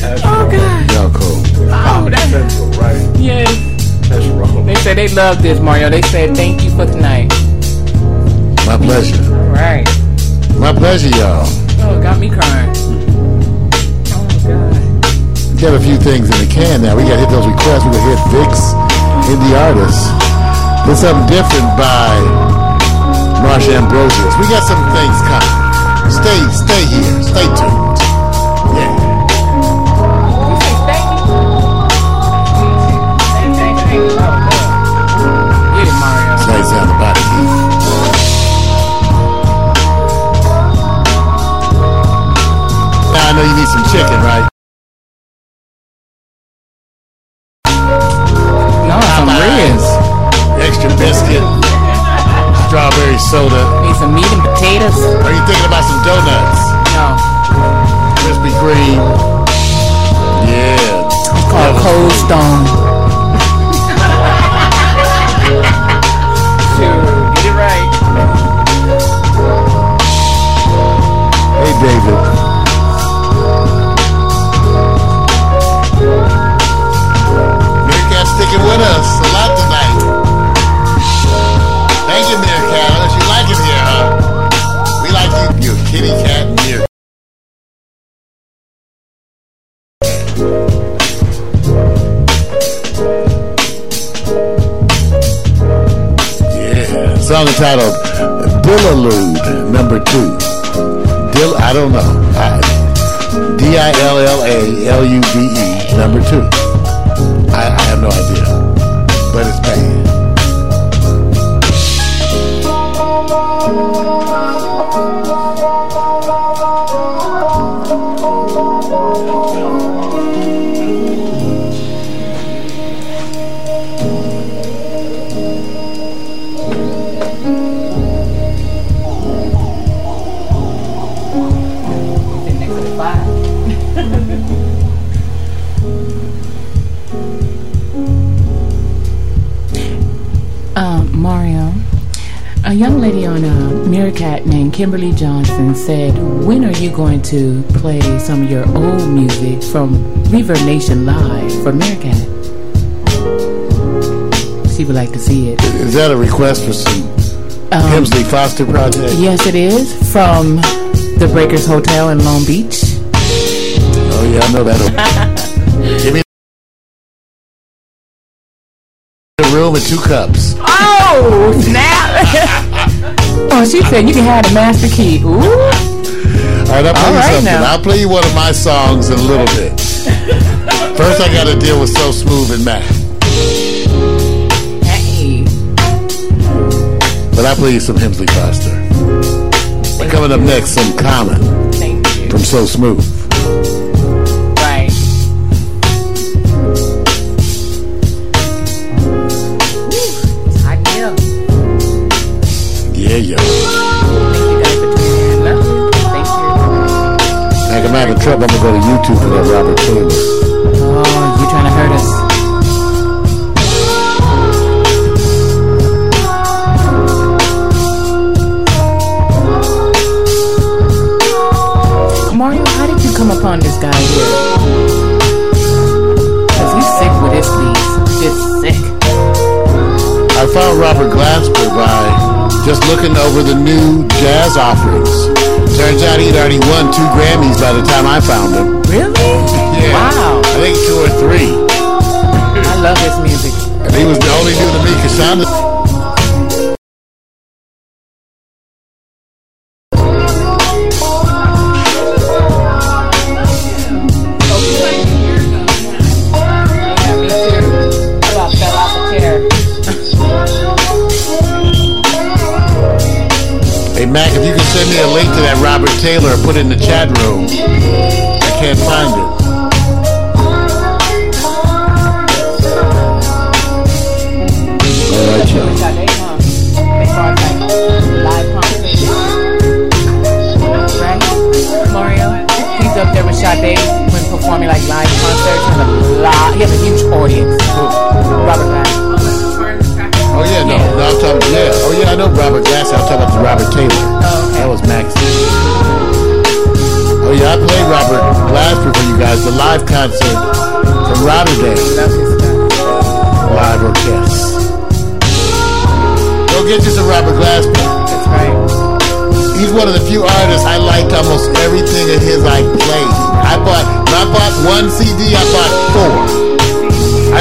That's Oh, God. Y'all cool. Oh, that's right. Yes. That's wrong. They said they love this, Mario. They said thank you for tonight. My pleasure. All right. My pleasure, y'all. Oh, got me crying. Oh, God. We got a few things in the can now. We got to hit those requests. We got to hit Vicks, indie artists. There's something different by Marsha Ambrosius. We got some things coming. Stay, stay here. Stay tuned. Some of your old music from Reverb Nation live for Meerkat?" She would like to see it. Is that a request for some Um, Hemsley Foster project? Yes, it is from the Breakers Hotel in Long Beach. Oh yeah, I know that. Give me a room and two cups. Oh snap! oh, she said you can have the master key. Ooh. All right, I'll play All you right something. now. I'll play you one of my songs in a little bit. First, I got to deal with So Smooth and Mac. Hey. But I'll play you some Hemsley Foster. Coming up next, some Common from So Smooth. I'm having trouble. I'm gonna go to YouTube for that Robert Taylor. Oh, you trying to hurt us? Mario, how did you come upon this guy here? Cause he's sick with his leaves. Just sick. I found Robert Glasper by just looking over the new jazz offerings. Turns out he'd already won two Grammys by the time I found him. Really? Yeah. Wow. I think two or three. I love his music. And he was the only dude to me Kashonda. Mac, if you can send me a link to that Robert Taylor, put it in the chat room. I can't find it. All right, y'all. He's up there with Sade when performing like live concerts. He has a lot. He has a huge audience. Robert Mack. Oh yeah, no, no, I'm talking. Yeah, oh yeah, I know Robert Glass. I'm talking about the Robert Taylor. That was Max. Oh yeah, I played Robert Glasper for you guys. The live concert from Rotterdam. Live orchestra. Go get you some Robert Glasper. That's right. He's one of the few artists I liked almost everything of his I played. I bought when I bought one CD, I bought four.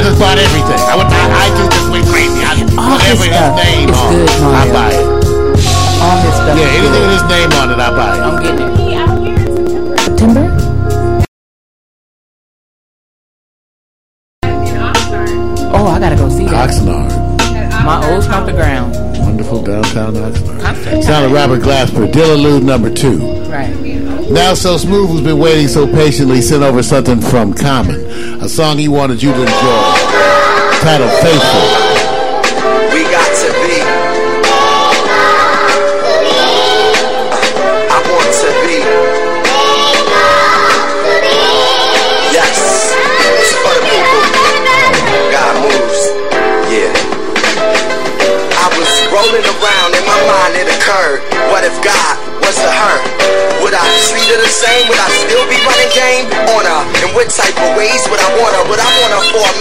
I just bought everything. I went to iTunes just went crazy. I all his whatever his name is on, good, I buy it. All his stuff. Yeah, is anything good. with his name on it, I buy it. I'm getting it. September? Oh, I gotta go see that. Oxnard. My old stomp the ground. Wonderful downtown Oxnard. Concert. Sound of Robert Glasper, Dillalude number two. Right. Now So Smooth, who's been waiting so patiently, sent over something from Common, a song he wanted you to enjoy, titled Faithful. We got to be. I want to be. Yes. God moves. Yeah. I was rolling around in my mind, it occurred. What if God was to her? Would I treat her the same? Would I still be running game on her? In what type of ways would I want her? Would I want her for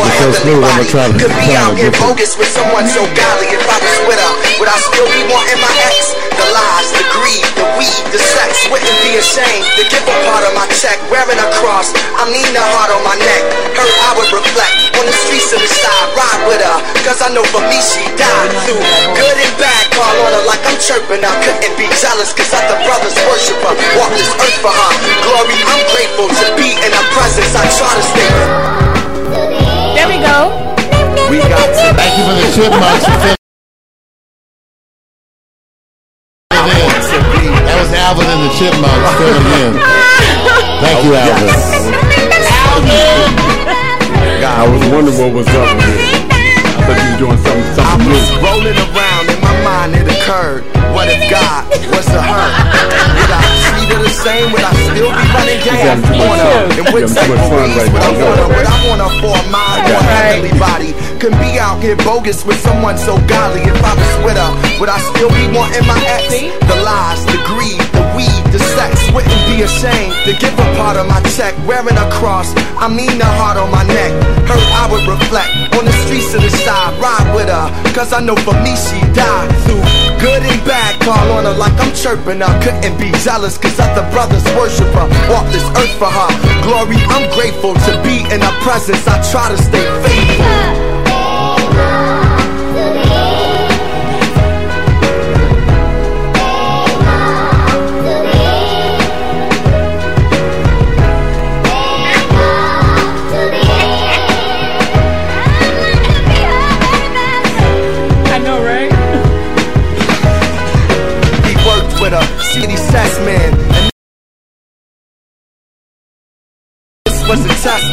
or so heavenly smooth, body? try Could be find out a here bogus with someone so godly. If I was with her, would I still be wanting my ex? The lies, the greed, the weed, the sex. Wouldn't be ashamed to give a part of my check. Wearing a cross, I mean the heart on my neck. Her, I would reflect on the streets of the side. Ride with her, cause I know for me she died through good and bad. Call on her like I'm chirping. I couldn't be jealous, cause I the brothers worship her. Walk this earth for her. Glory, I'm grateful to be in her presence. I try to stay. There we go. We got to Thank you for the chipmunks. for filling. That was Alvin and the Chipmunks filling in. Thank you, Alvin. I was wondering what was up with it. I you were doing something, I something was new. rolling around in my mind, it occurred. What if God was to her? Would I treat her the same? Would I still be running game having too much on her? fun. And what You're having type too much fun right would I now. want her? Would I want her for a mind or a heavenly body? Could be out here bogus with someone so godly. If I was with her, would I still be wanting my ex? The lies, the greed, the the sex. Wouldn't be ashamed to give a part of my check. Wearing a cross, I mean the heart on my neck. Her, I would reflect on the streets of the side. Ride with her, cause I know for me she died through good and bad. Call on her like I'm chirping her. Couldn't be jealous, cause other brothers worship her. Walk this earth for her. Glory, I'm grateful to be in her presence. I try to stay faithful.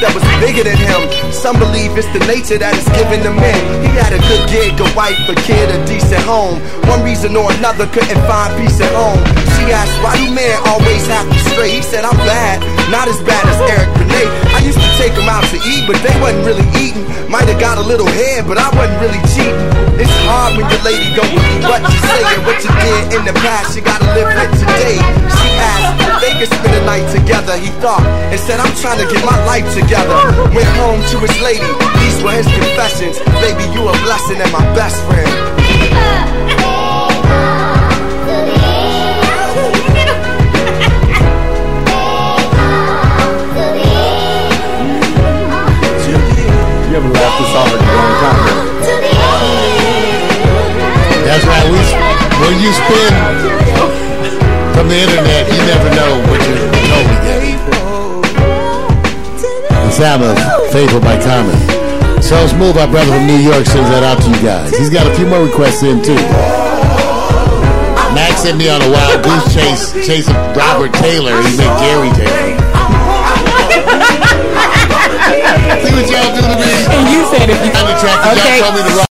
That was bigger than him. Some believe it's the nature that is given to men. He had a good gig, a wife, a kid, a decent home. One reason or another couldn't find peace at home. She asked, why do men always have to stray? He said, I'm bad, not as bad as Eric Benet. Used to take them out to eat, but they wasn't really eating. Might have got a little head, but I wasn't really cheating. It's hard when your lady don't believe what you say and what you did in the past. You gotta live with today. She asked if they could spend the night together. He thought and said, I'm trying to get my life together. Went home to his lady. These were his confessions. Baby, you a blessing and my best friend. In long. That's right. We, when you spin from the internet, you never know what you're totally getting. The sound of Faithful by Thomas. So Smooth, our brother from New York, sends that out to you guys. He's got a few more requests in, too. Max sent me on a wild goose chase, chasing Robert Taylor. He meant Gary Taylor. See what y'all do to me? And you said if you I'm track, Okay. Y'all told me the wrong.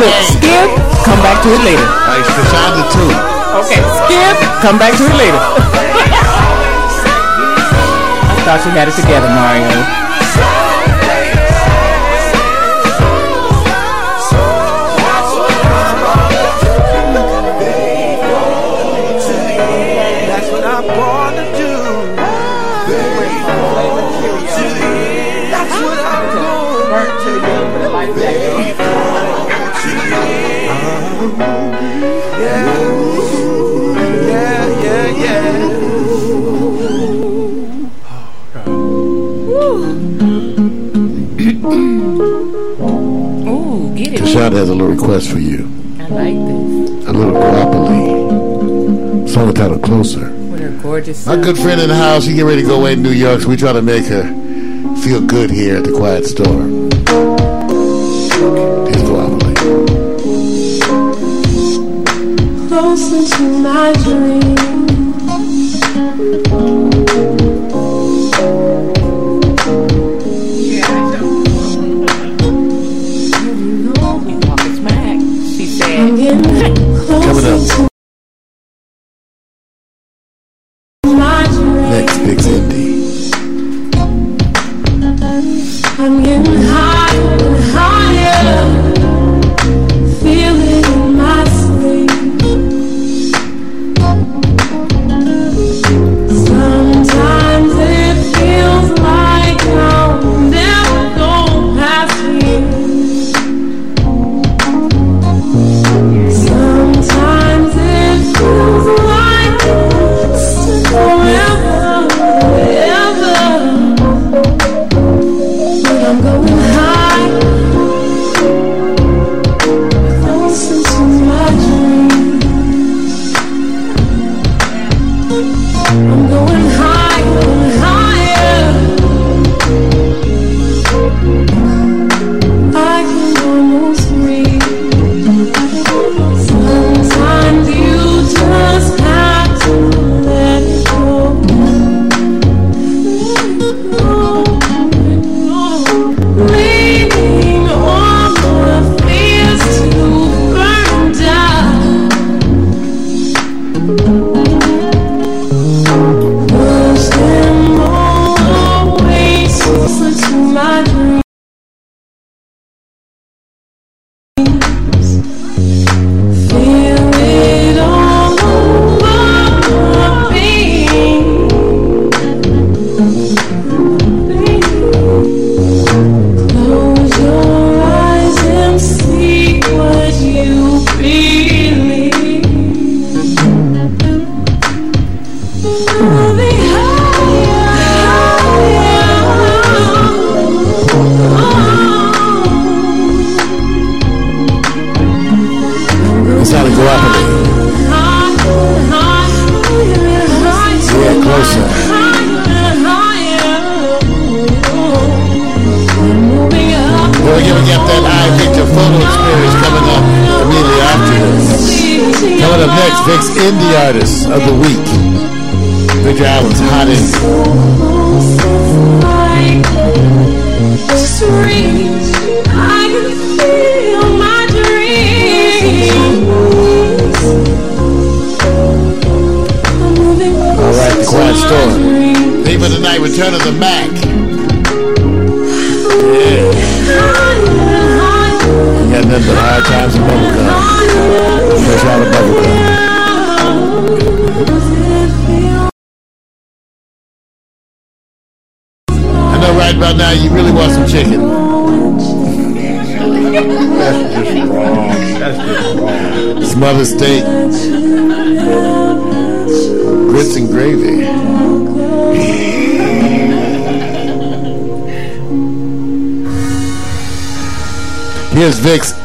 Look, skip. Come back to it later. I so the two. Okay, skip. Come back to it later. I thought you had it together, Mario. Rashad has a little request for you. I like this. A little Goapele. Song titled Closer. What a gorgeous My good friend in the house, she get ready to go away to New York, so we try to make her feel good here at the Quiet Storm. Here's Goapele. Closer to my dreams.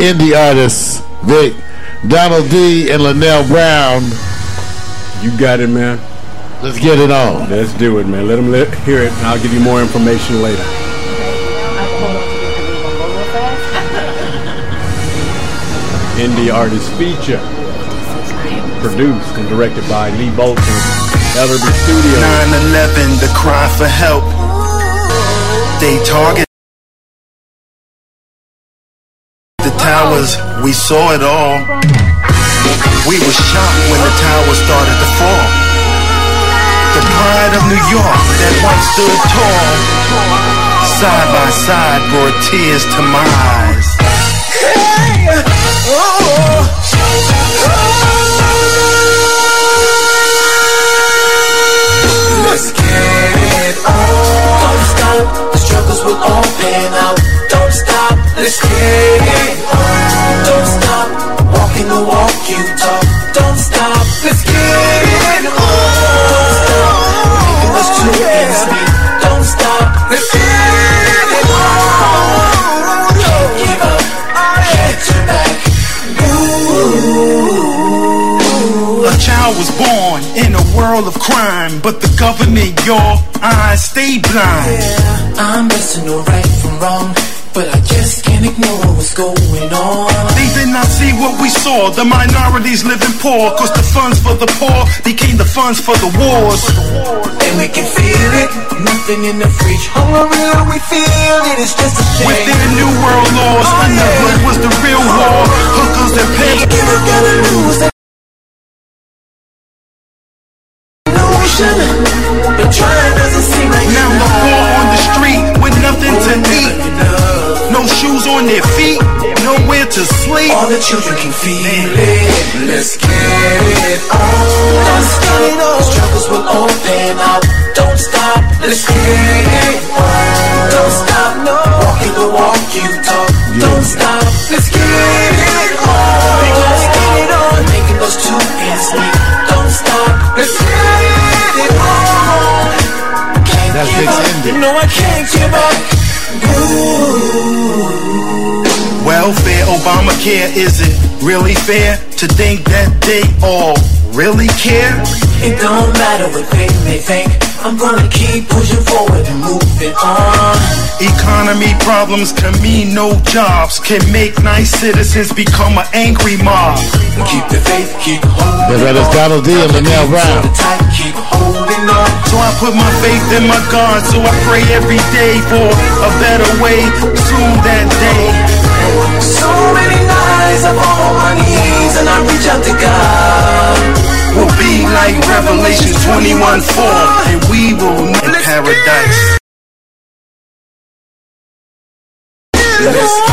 indie artists, Vic, Donald D, and Linnell Brown. You got it, man. Let's get it on. Let's do it, man. Let them let, hear it, and I'll give you more information later. indie artist feature produced and directed by Lee Bolton, Ellerby Studio. 9-11, the cry for help. They target we saw it all. We were shocked when the tower started to fall. The pride of New York that once stood tall, side by side brought tears to my eyes. Let's get it on. Don't stop. The struggles will all pan out. Don't stop let's get it on. Don't stop, walking the walk you talk. Don't stop, let's get it on. Don't stop, making us two ends meet. Don't stop, let's get it on. Can't give up, can't turn back. A child was born in a world of crime, but the government, your eyes stay blind. Yeah, I'm best to right from wrong, but I just can't ignore what's going on. They did not see what we saw. The minorities living poor, cause the funds for the poor became the funds for the wars. And we can feel it, nothing in the fridge. Hunger real, we feel it, it's just a shame. With their new world laws, oh, under hood was the real war. Hookers and pimps. You don't gotta lose that notion, but trying shoes on their feet, nowhere to sleep. All the children can feel it. Let's get it on. Let's get it on. Struggles will all pan out. Don't stop. Let's get it on. Don't stop. No. Walking the walk you talk. Don't stop. Let's get it on. It on. Making those two ends meet. Don't stop. Let's get it on. Can't That's give Big up. You know I can't give up. Welfare, Obamacare, is it really fair to think that they all really care? It don't matter what they may think. I'm gonna keep pushing forward and moving on. Economy problems can mean no jobs, can make nice citizens become an angry mob. Keep the faith, keep holding That's Donald D and Linnell Brown. Tight, keep holding on. So I put my faith in my God, so I pray every day for a better way, soon that day. So many nights I fall on my knees and I reach out to God. Will be like Revelation 21 4, and we will meet paradise. Let's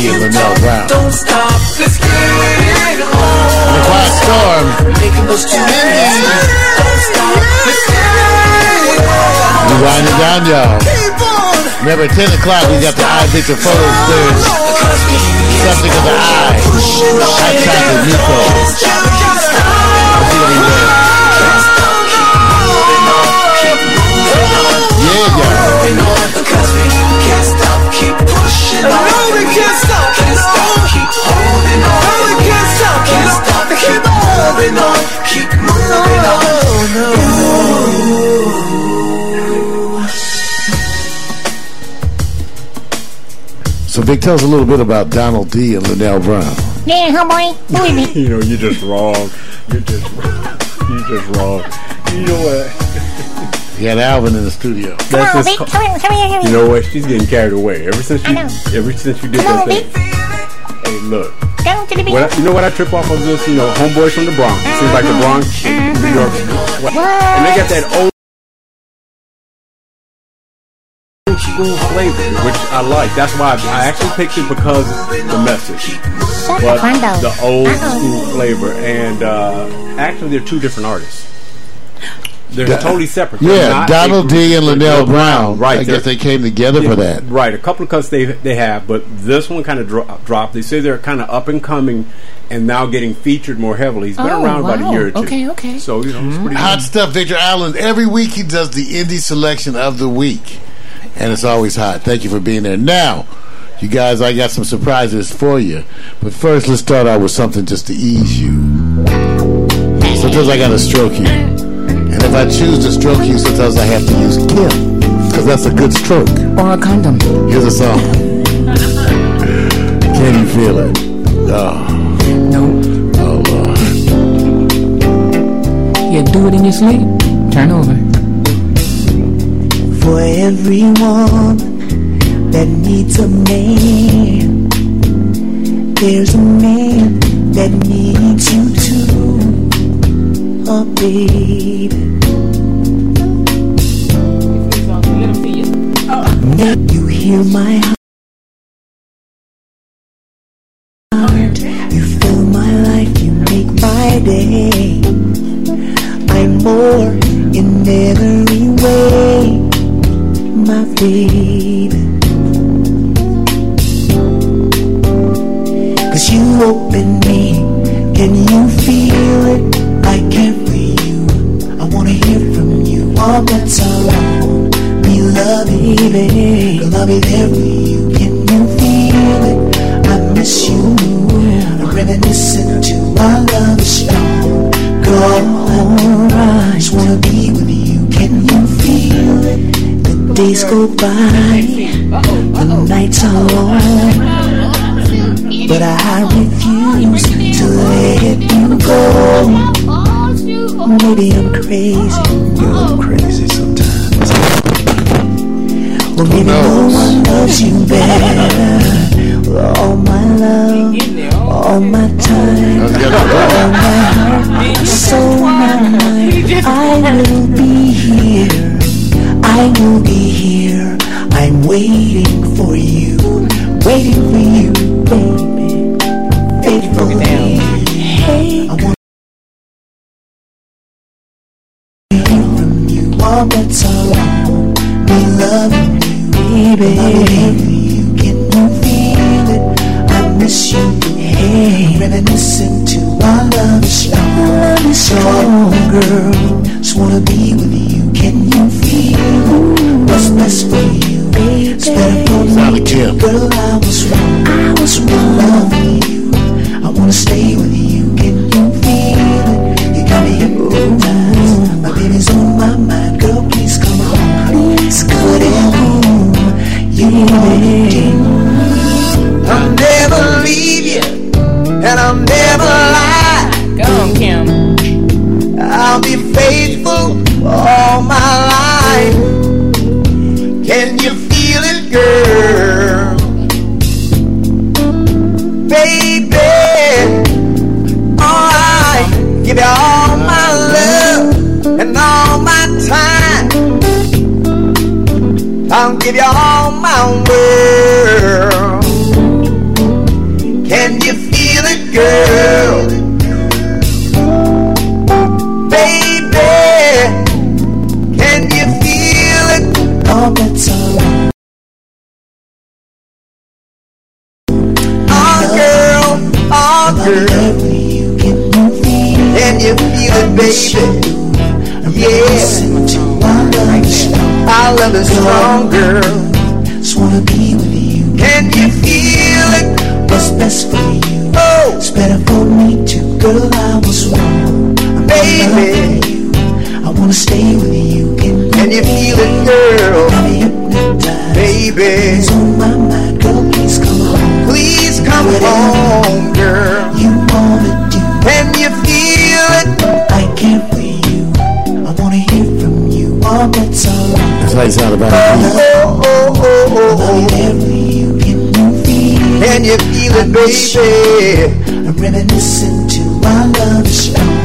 Donald walk D. you and Linnell. Brown. Don't stop. Let's get it on. The Quiet Storm. Making those two. Don't stop. Let's get it on. We winding down, y'all. Remember, at 10 o'clock, we got the eye picture photos there. Something of the eye. Nico. Let's see what he did. Yeah, So, Vic, tell us a little bit about Donald D. and Linnell Brown. Yeah, homeboy, who is it? You know, you're just wrong. You're just you're just wrong. You know what? He had Alvin in the studio. Come on, just Vic, ca- come here, come here, You know what? She's getting carried away. Ever since you, ever since you did Come that on, thing. Hey, look. Go to the beach. What I, you know what I trip off of this? You know, homeboys from the Bronx. Seems like the Bronx, New York, and they got that old school flavor, which I like. That's why I, I actually picked it because the message. Shut But the the old Uh-oh. school flavor, and uh, actually, they're two different artists. They're Da- totally separate. They're Yeah, Donald D and They're Linnell Linnell Brown. Right. I guess they came together for that. Right, a couple of cuts they they have, but this one kind of dro- dropped. They say they're kind of up and coming, and now getting featured more heavily. He's been Oh, around about a year or two. Okay, okay. So you know, it's pretty Hot stuff, Victor Allen. Every week he does the indie selection of the week, and it's always hot. Thank you for being there. Now, you guys, I got some surprises for you, but first let's start out with something just to ease you. Sometimes I gotta stroke you, and if I choose to stroke you, sometimes I have to use Kem, because that's a good stroke. Or a condom. Here's a song. Can you feel it? Oh, No. oh Lord. You do it in your sleep. Turn over. For everyone that needs a man. There's a man that needs you too. Oh, baby. Now you hear my heart. You fill my life, you make my day. I'm more in every way, my baby. Cause you open me, can you feel it? I care for you. I wanna hear from you. All the around baby. Girl, I'll be there for you. Can you feel it? I miss you. I'm reminiscing to our love is strong. Girl, I just wanna be with you. Can you feel it? The days go by, the nights are long. But I refuse to let you go. Maybe I'm crazy. A little crazy sometimes. Well, maybe no one loves you better. All my love, all my time, all my heart, soul, my mind. I will be here. I will be here. I'm waiting for you, waiting for you, baby, me. Hey, I want to you, baby. Loving you, can you feel it? I miss you, hey, reminiscing to our love is. Love strong, girl. Just wanna be with you. Can you feel what's best for you? It's better for me. Girl, I was wrong. I was wrong. You. I wanna stay with you. Can you feel it? You got me hypnotized. My baby's on my mind. Girl, I'll never leave you, and I'll never lie. Go on, Kem. I'll be faithful all my life. Can you feel it, girl? Baby, I give you all my love and all my time. I'll give you all my world. Can you feel it, girl? Baby, can you feel it? All that's around. Oh, girl, oh, girl. Can you feel it, baby? Yeah. Our love is strong, girl. Just wanna be with you. Can you feel it? What's best for you? Oh, It's better for me too, girl. I was wrong. I'm baby. you. I wanna stay with you. Can, Can you feel it, girl? Got me hypnotized. Baby, It's on my mind, girl. Please come home. please come home, girl. You wanna do? Can you feel it? I care for you. I wanna hear from you. All that's alright. That's how you sound about it. Oh, oh, I'll be there for you. Can feel? Can you feel it, baby? I'm reminiscing to our love strong.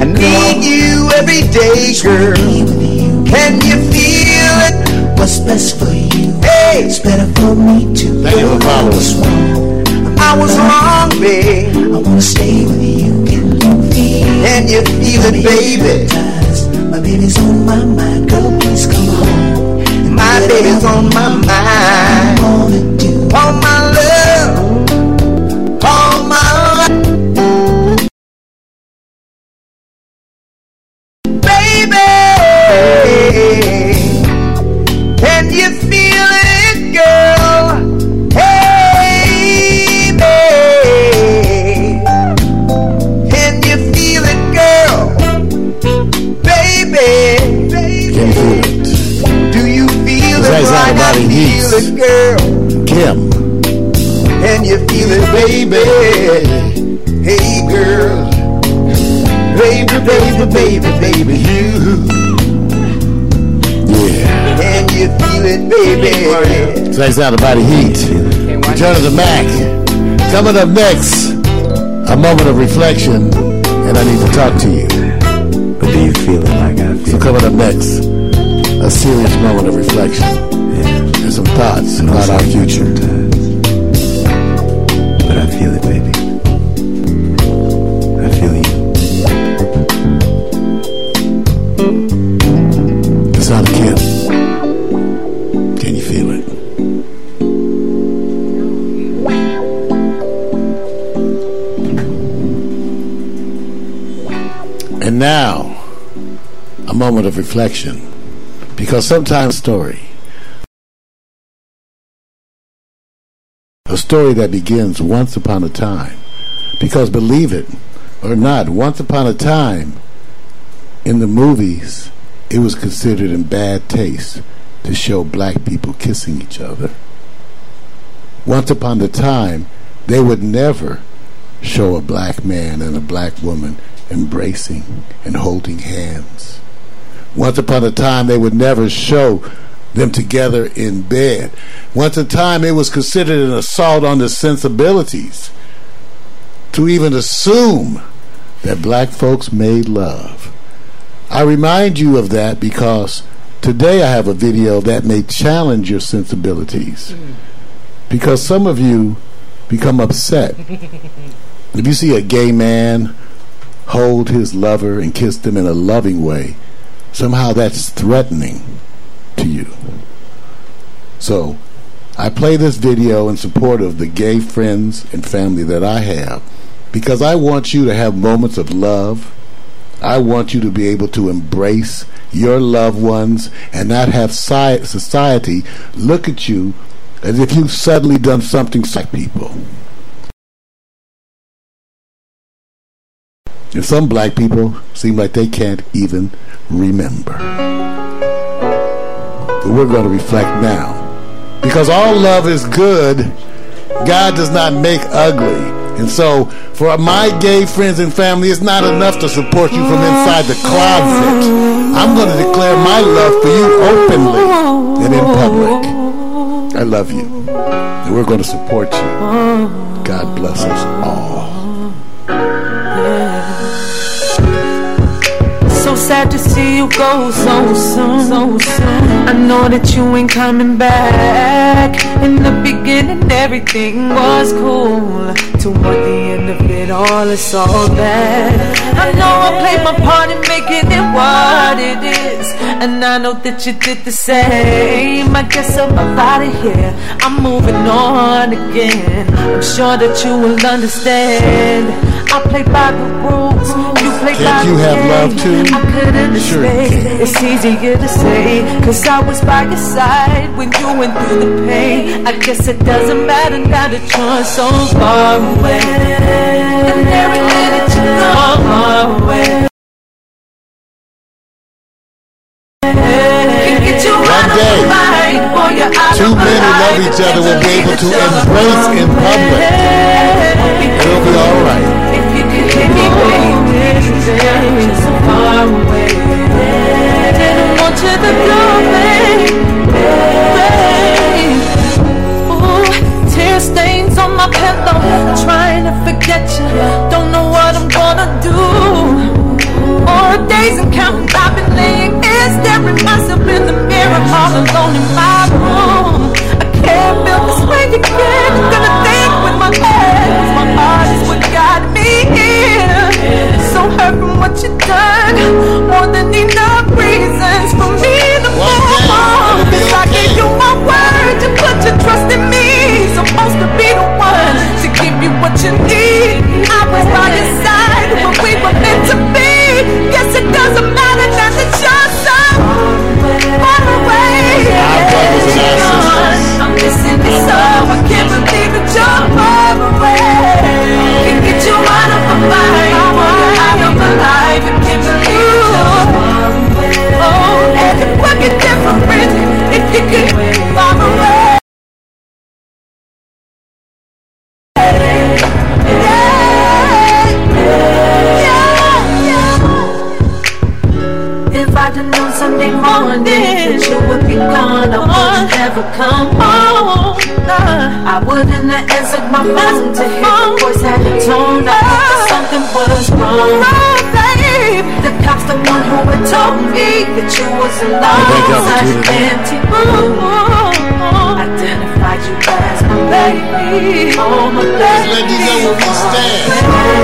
I need you every day, girl. Be with you. Can you feel it? What's best for you? Hey, It's better for me too. Thank you for Girl, I following. was wrong. I was wrong, babe. I wanna stay with you. Can you feel? Can you feel it, baby? My baby's on my mind. Girl, please come home. My baby's on my mind. All my love, that's out of body heat. Return of the Mack. Coming up next, a moment of reflection, and I need to talk to you. But do you feel it like I feel So coming up next, a serious moment of reflection and some thoughts about our future. Moment of reflection. Because sometimes story, a story that begins once upon a time. Because believe it or not, once upon a time, in the movies, it was considered in bad taste to show black people kissing each other. Once upon a time, they would never show a black man and a black woman embracing and holding hands. Once upon a time, they would never show them together in bed. Once upon a time, it was considered an assault on the sensibilities to even assume that black folks made love. I remind you of that because today I have a video that may challenge your sensibilities. Mm. Because some of you become upset. if you see a gay man hold his lover and kiss them in a loving way, somehow that's threatening to you. So, I play this video in support of the gay friends and family that I have because I want you to have moments of love. I want you to be able to embrace your loved ones and not have society look at you as if you've suddenly done something like people. And some black people seem like they can't even remember. But we're going to reflect now. Because all love is good, God does not make ugly. And so, for my gay friends and family, it's not enough to support you from inside the closet. I'm going to declare my love for you openly and in public. I love you. And we're going to support you. God bless us all. Sad to see you go so soon. So soon. I know that you ain't coming back. In the beginning, everything was cool. Toward the end of it all, it's all bad. I know I played my part in making it what it is. And I know that you did the same. I guess I'm out of here. I'm moving on again. I'm sure that you will understand. I play by the rules. You Can't you have love too? Sure you can. It's easier to say. Cause I was by your side when you went through the pain. I guess it doesn't matter now that you're so far away. And every minute you go far away. Can get you out of my mind, boy, you're out Two men who love each other will be able to embrace in public. It'll be all you're so far away. Didn't want you to babe. Ooh, tear stains on my pillow, I'm trying to forget you. Don't know what I'm gonna do. More days and counting, I've been laying staring myself in the mirror, all alone in my room. I can't feel this way again. Gonna think with my head, my what got me here. So hurt from what you done, more than enough reasons for me to move on. 'Cause I gave you my word, you put your trust in me. Supposed to be the one to give you what you need. I was by your side Life and can believe so Oh, there's a fucking difference if you could find a way If I'd known someday morning you would be gone, I would come my phone to hear the voice had a tone. I knew that something was wrong. babe. The cops the one who had told me that you was alone. Thank God for Such tuning in. empty room. Identified you as my baby. Oh, my baby. let you know where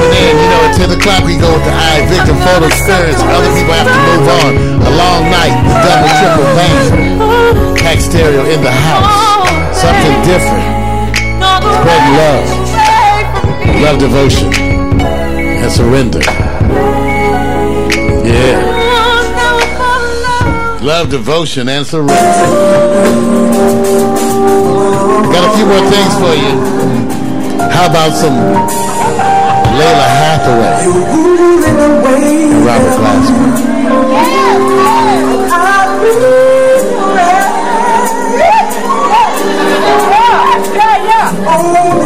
In. You know, at 10 o'clock we go with the I Victim Photo Experience. Other people have to move on. A long night, the double triple bang. Pack stereo in the house. Something different. Spreading love. Love devotion. And surrender. Yeah. Love, devotion, and surrender. Got a few more things for you. How about some Lalah Hathaway and Robert Glasper? Only the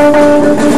Robert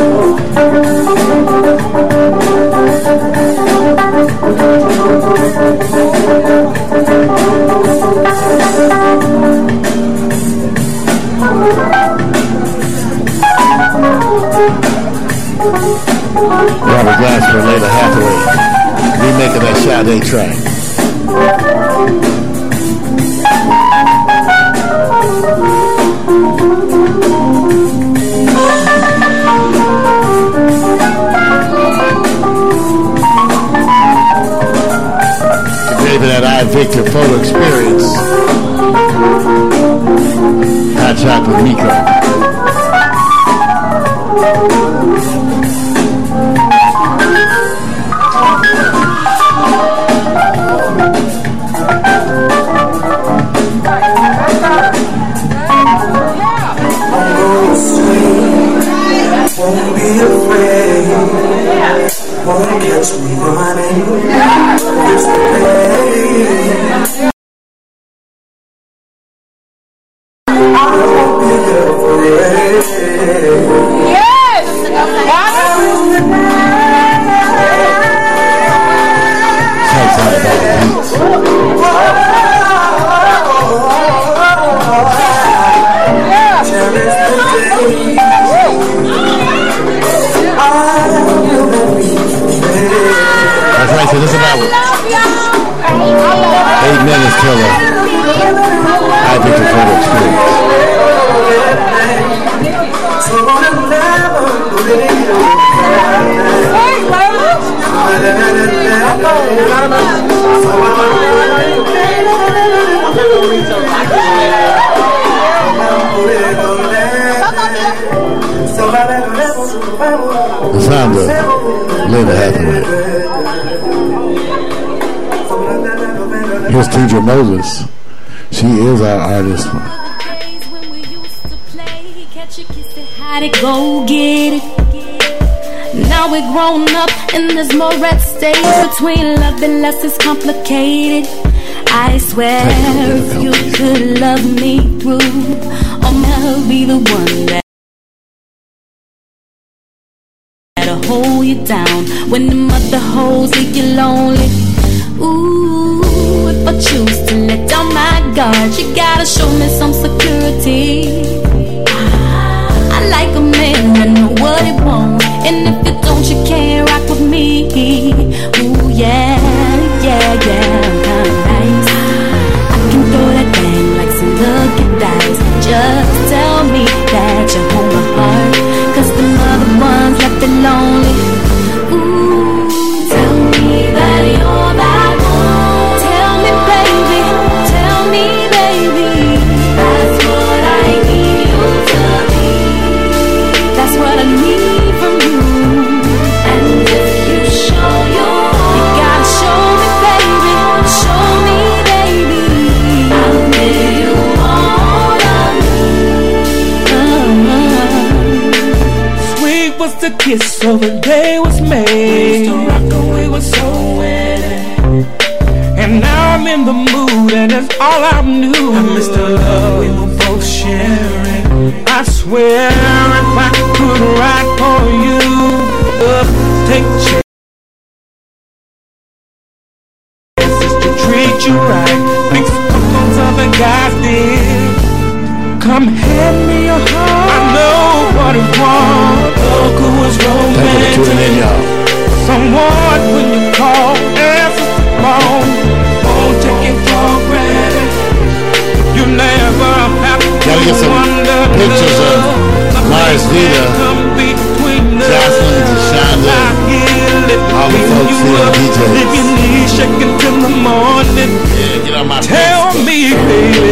is complicated. take chances to treat you right. Think sometimes I've guys guided. Come hand me your heart. I know what it wants. Look who was romantic. Thank you for in, y'all. Someone when you call, answers the phone. Won't take it for granted. You never have to wonder. pictures of Myers Vita. all the folks here, DJs. If you need shaking till the morning, yeah, get my tell me, baby.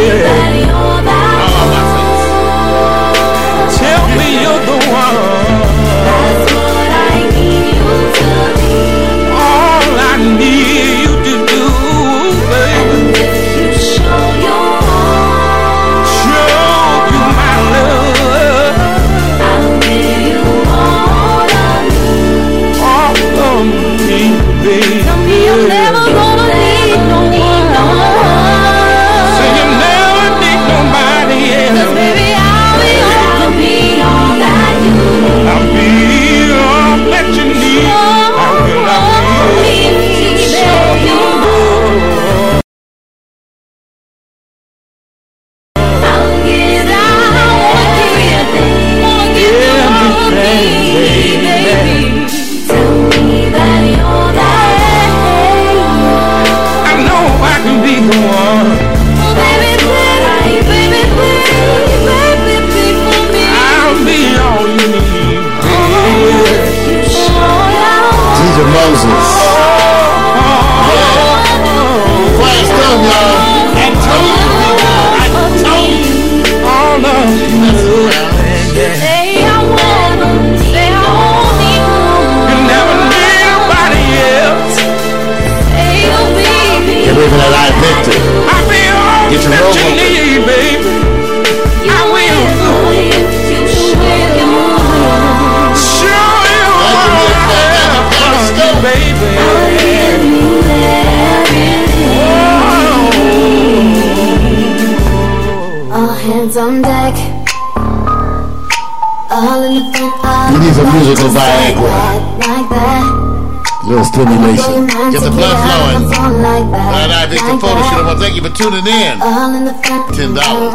tuning in. $10.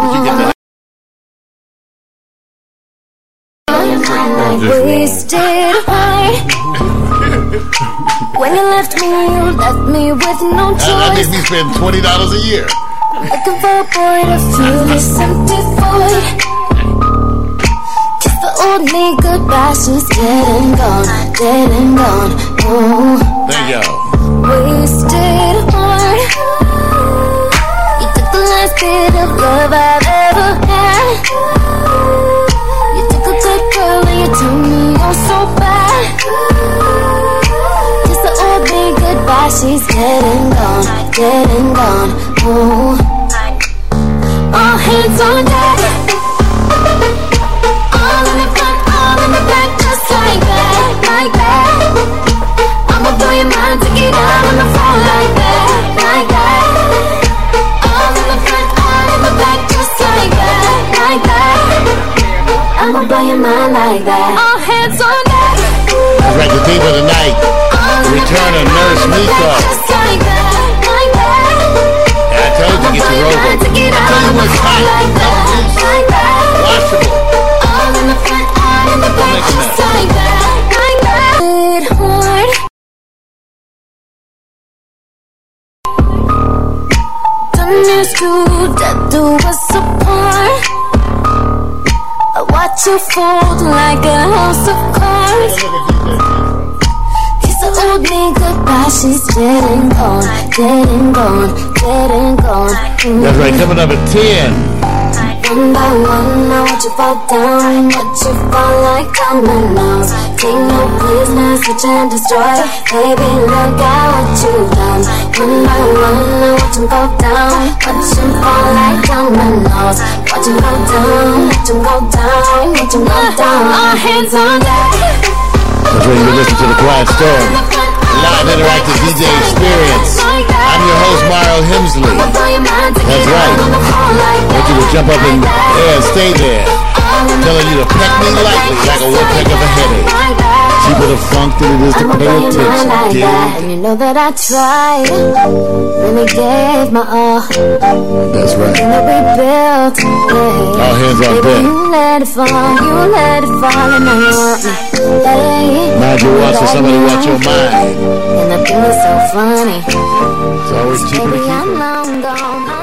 I'ma blow your mind like that. All hands on deck. That's right. The theme of the night. Return of Nurse Miko. Just like that, like that. I told you get your robo. I tell you what's hot. Washable. All in the front, all in the back, just like that, like that. Good heart. Done this to death do us apart. You fold like a house of cards. Kiss the old me goodbye, she's dead and gone, dead and gone, dead and gone. That's right. Coming up at ten. One by one, I watch you fall down, watch you fall like dominoes. Take no business, switch and destroy. Baby, look at what you've done. One by one, I watch them go down, watch them fall like dominoes. Watch them go down, watch them go down, watch them go down. All hands on deck. That's right. You listen to the Quiet Storm. Live interactive DJ experience. I'm your host, Mario Hemsley. That's right. I want you to jump up and stay there. Telling you to peck me lightly like a woodpeck of a headache. Cheaper the funk than it is to pay attention. like that, and you know that I tried. Really gave my all. That's right. And we built, yeah. All hands on deck. You let it fall, you let it fall, and you want me. Mind your watch so somebody watch your mind. And the thing is so funny. It's always cheaper to keep it.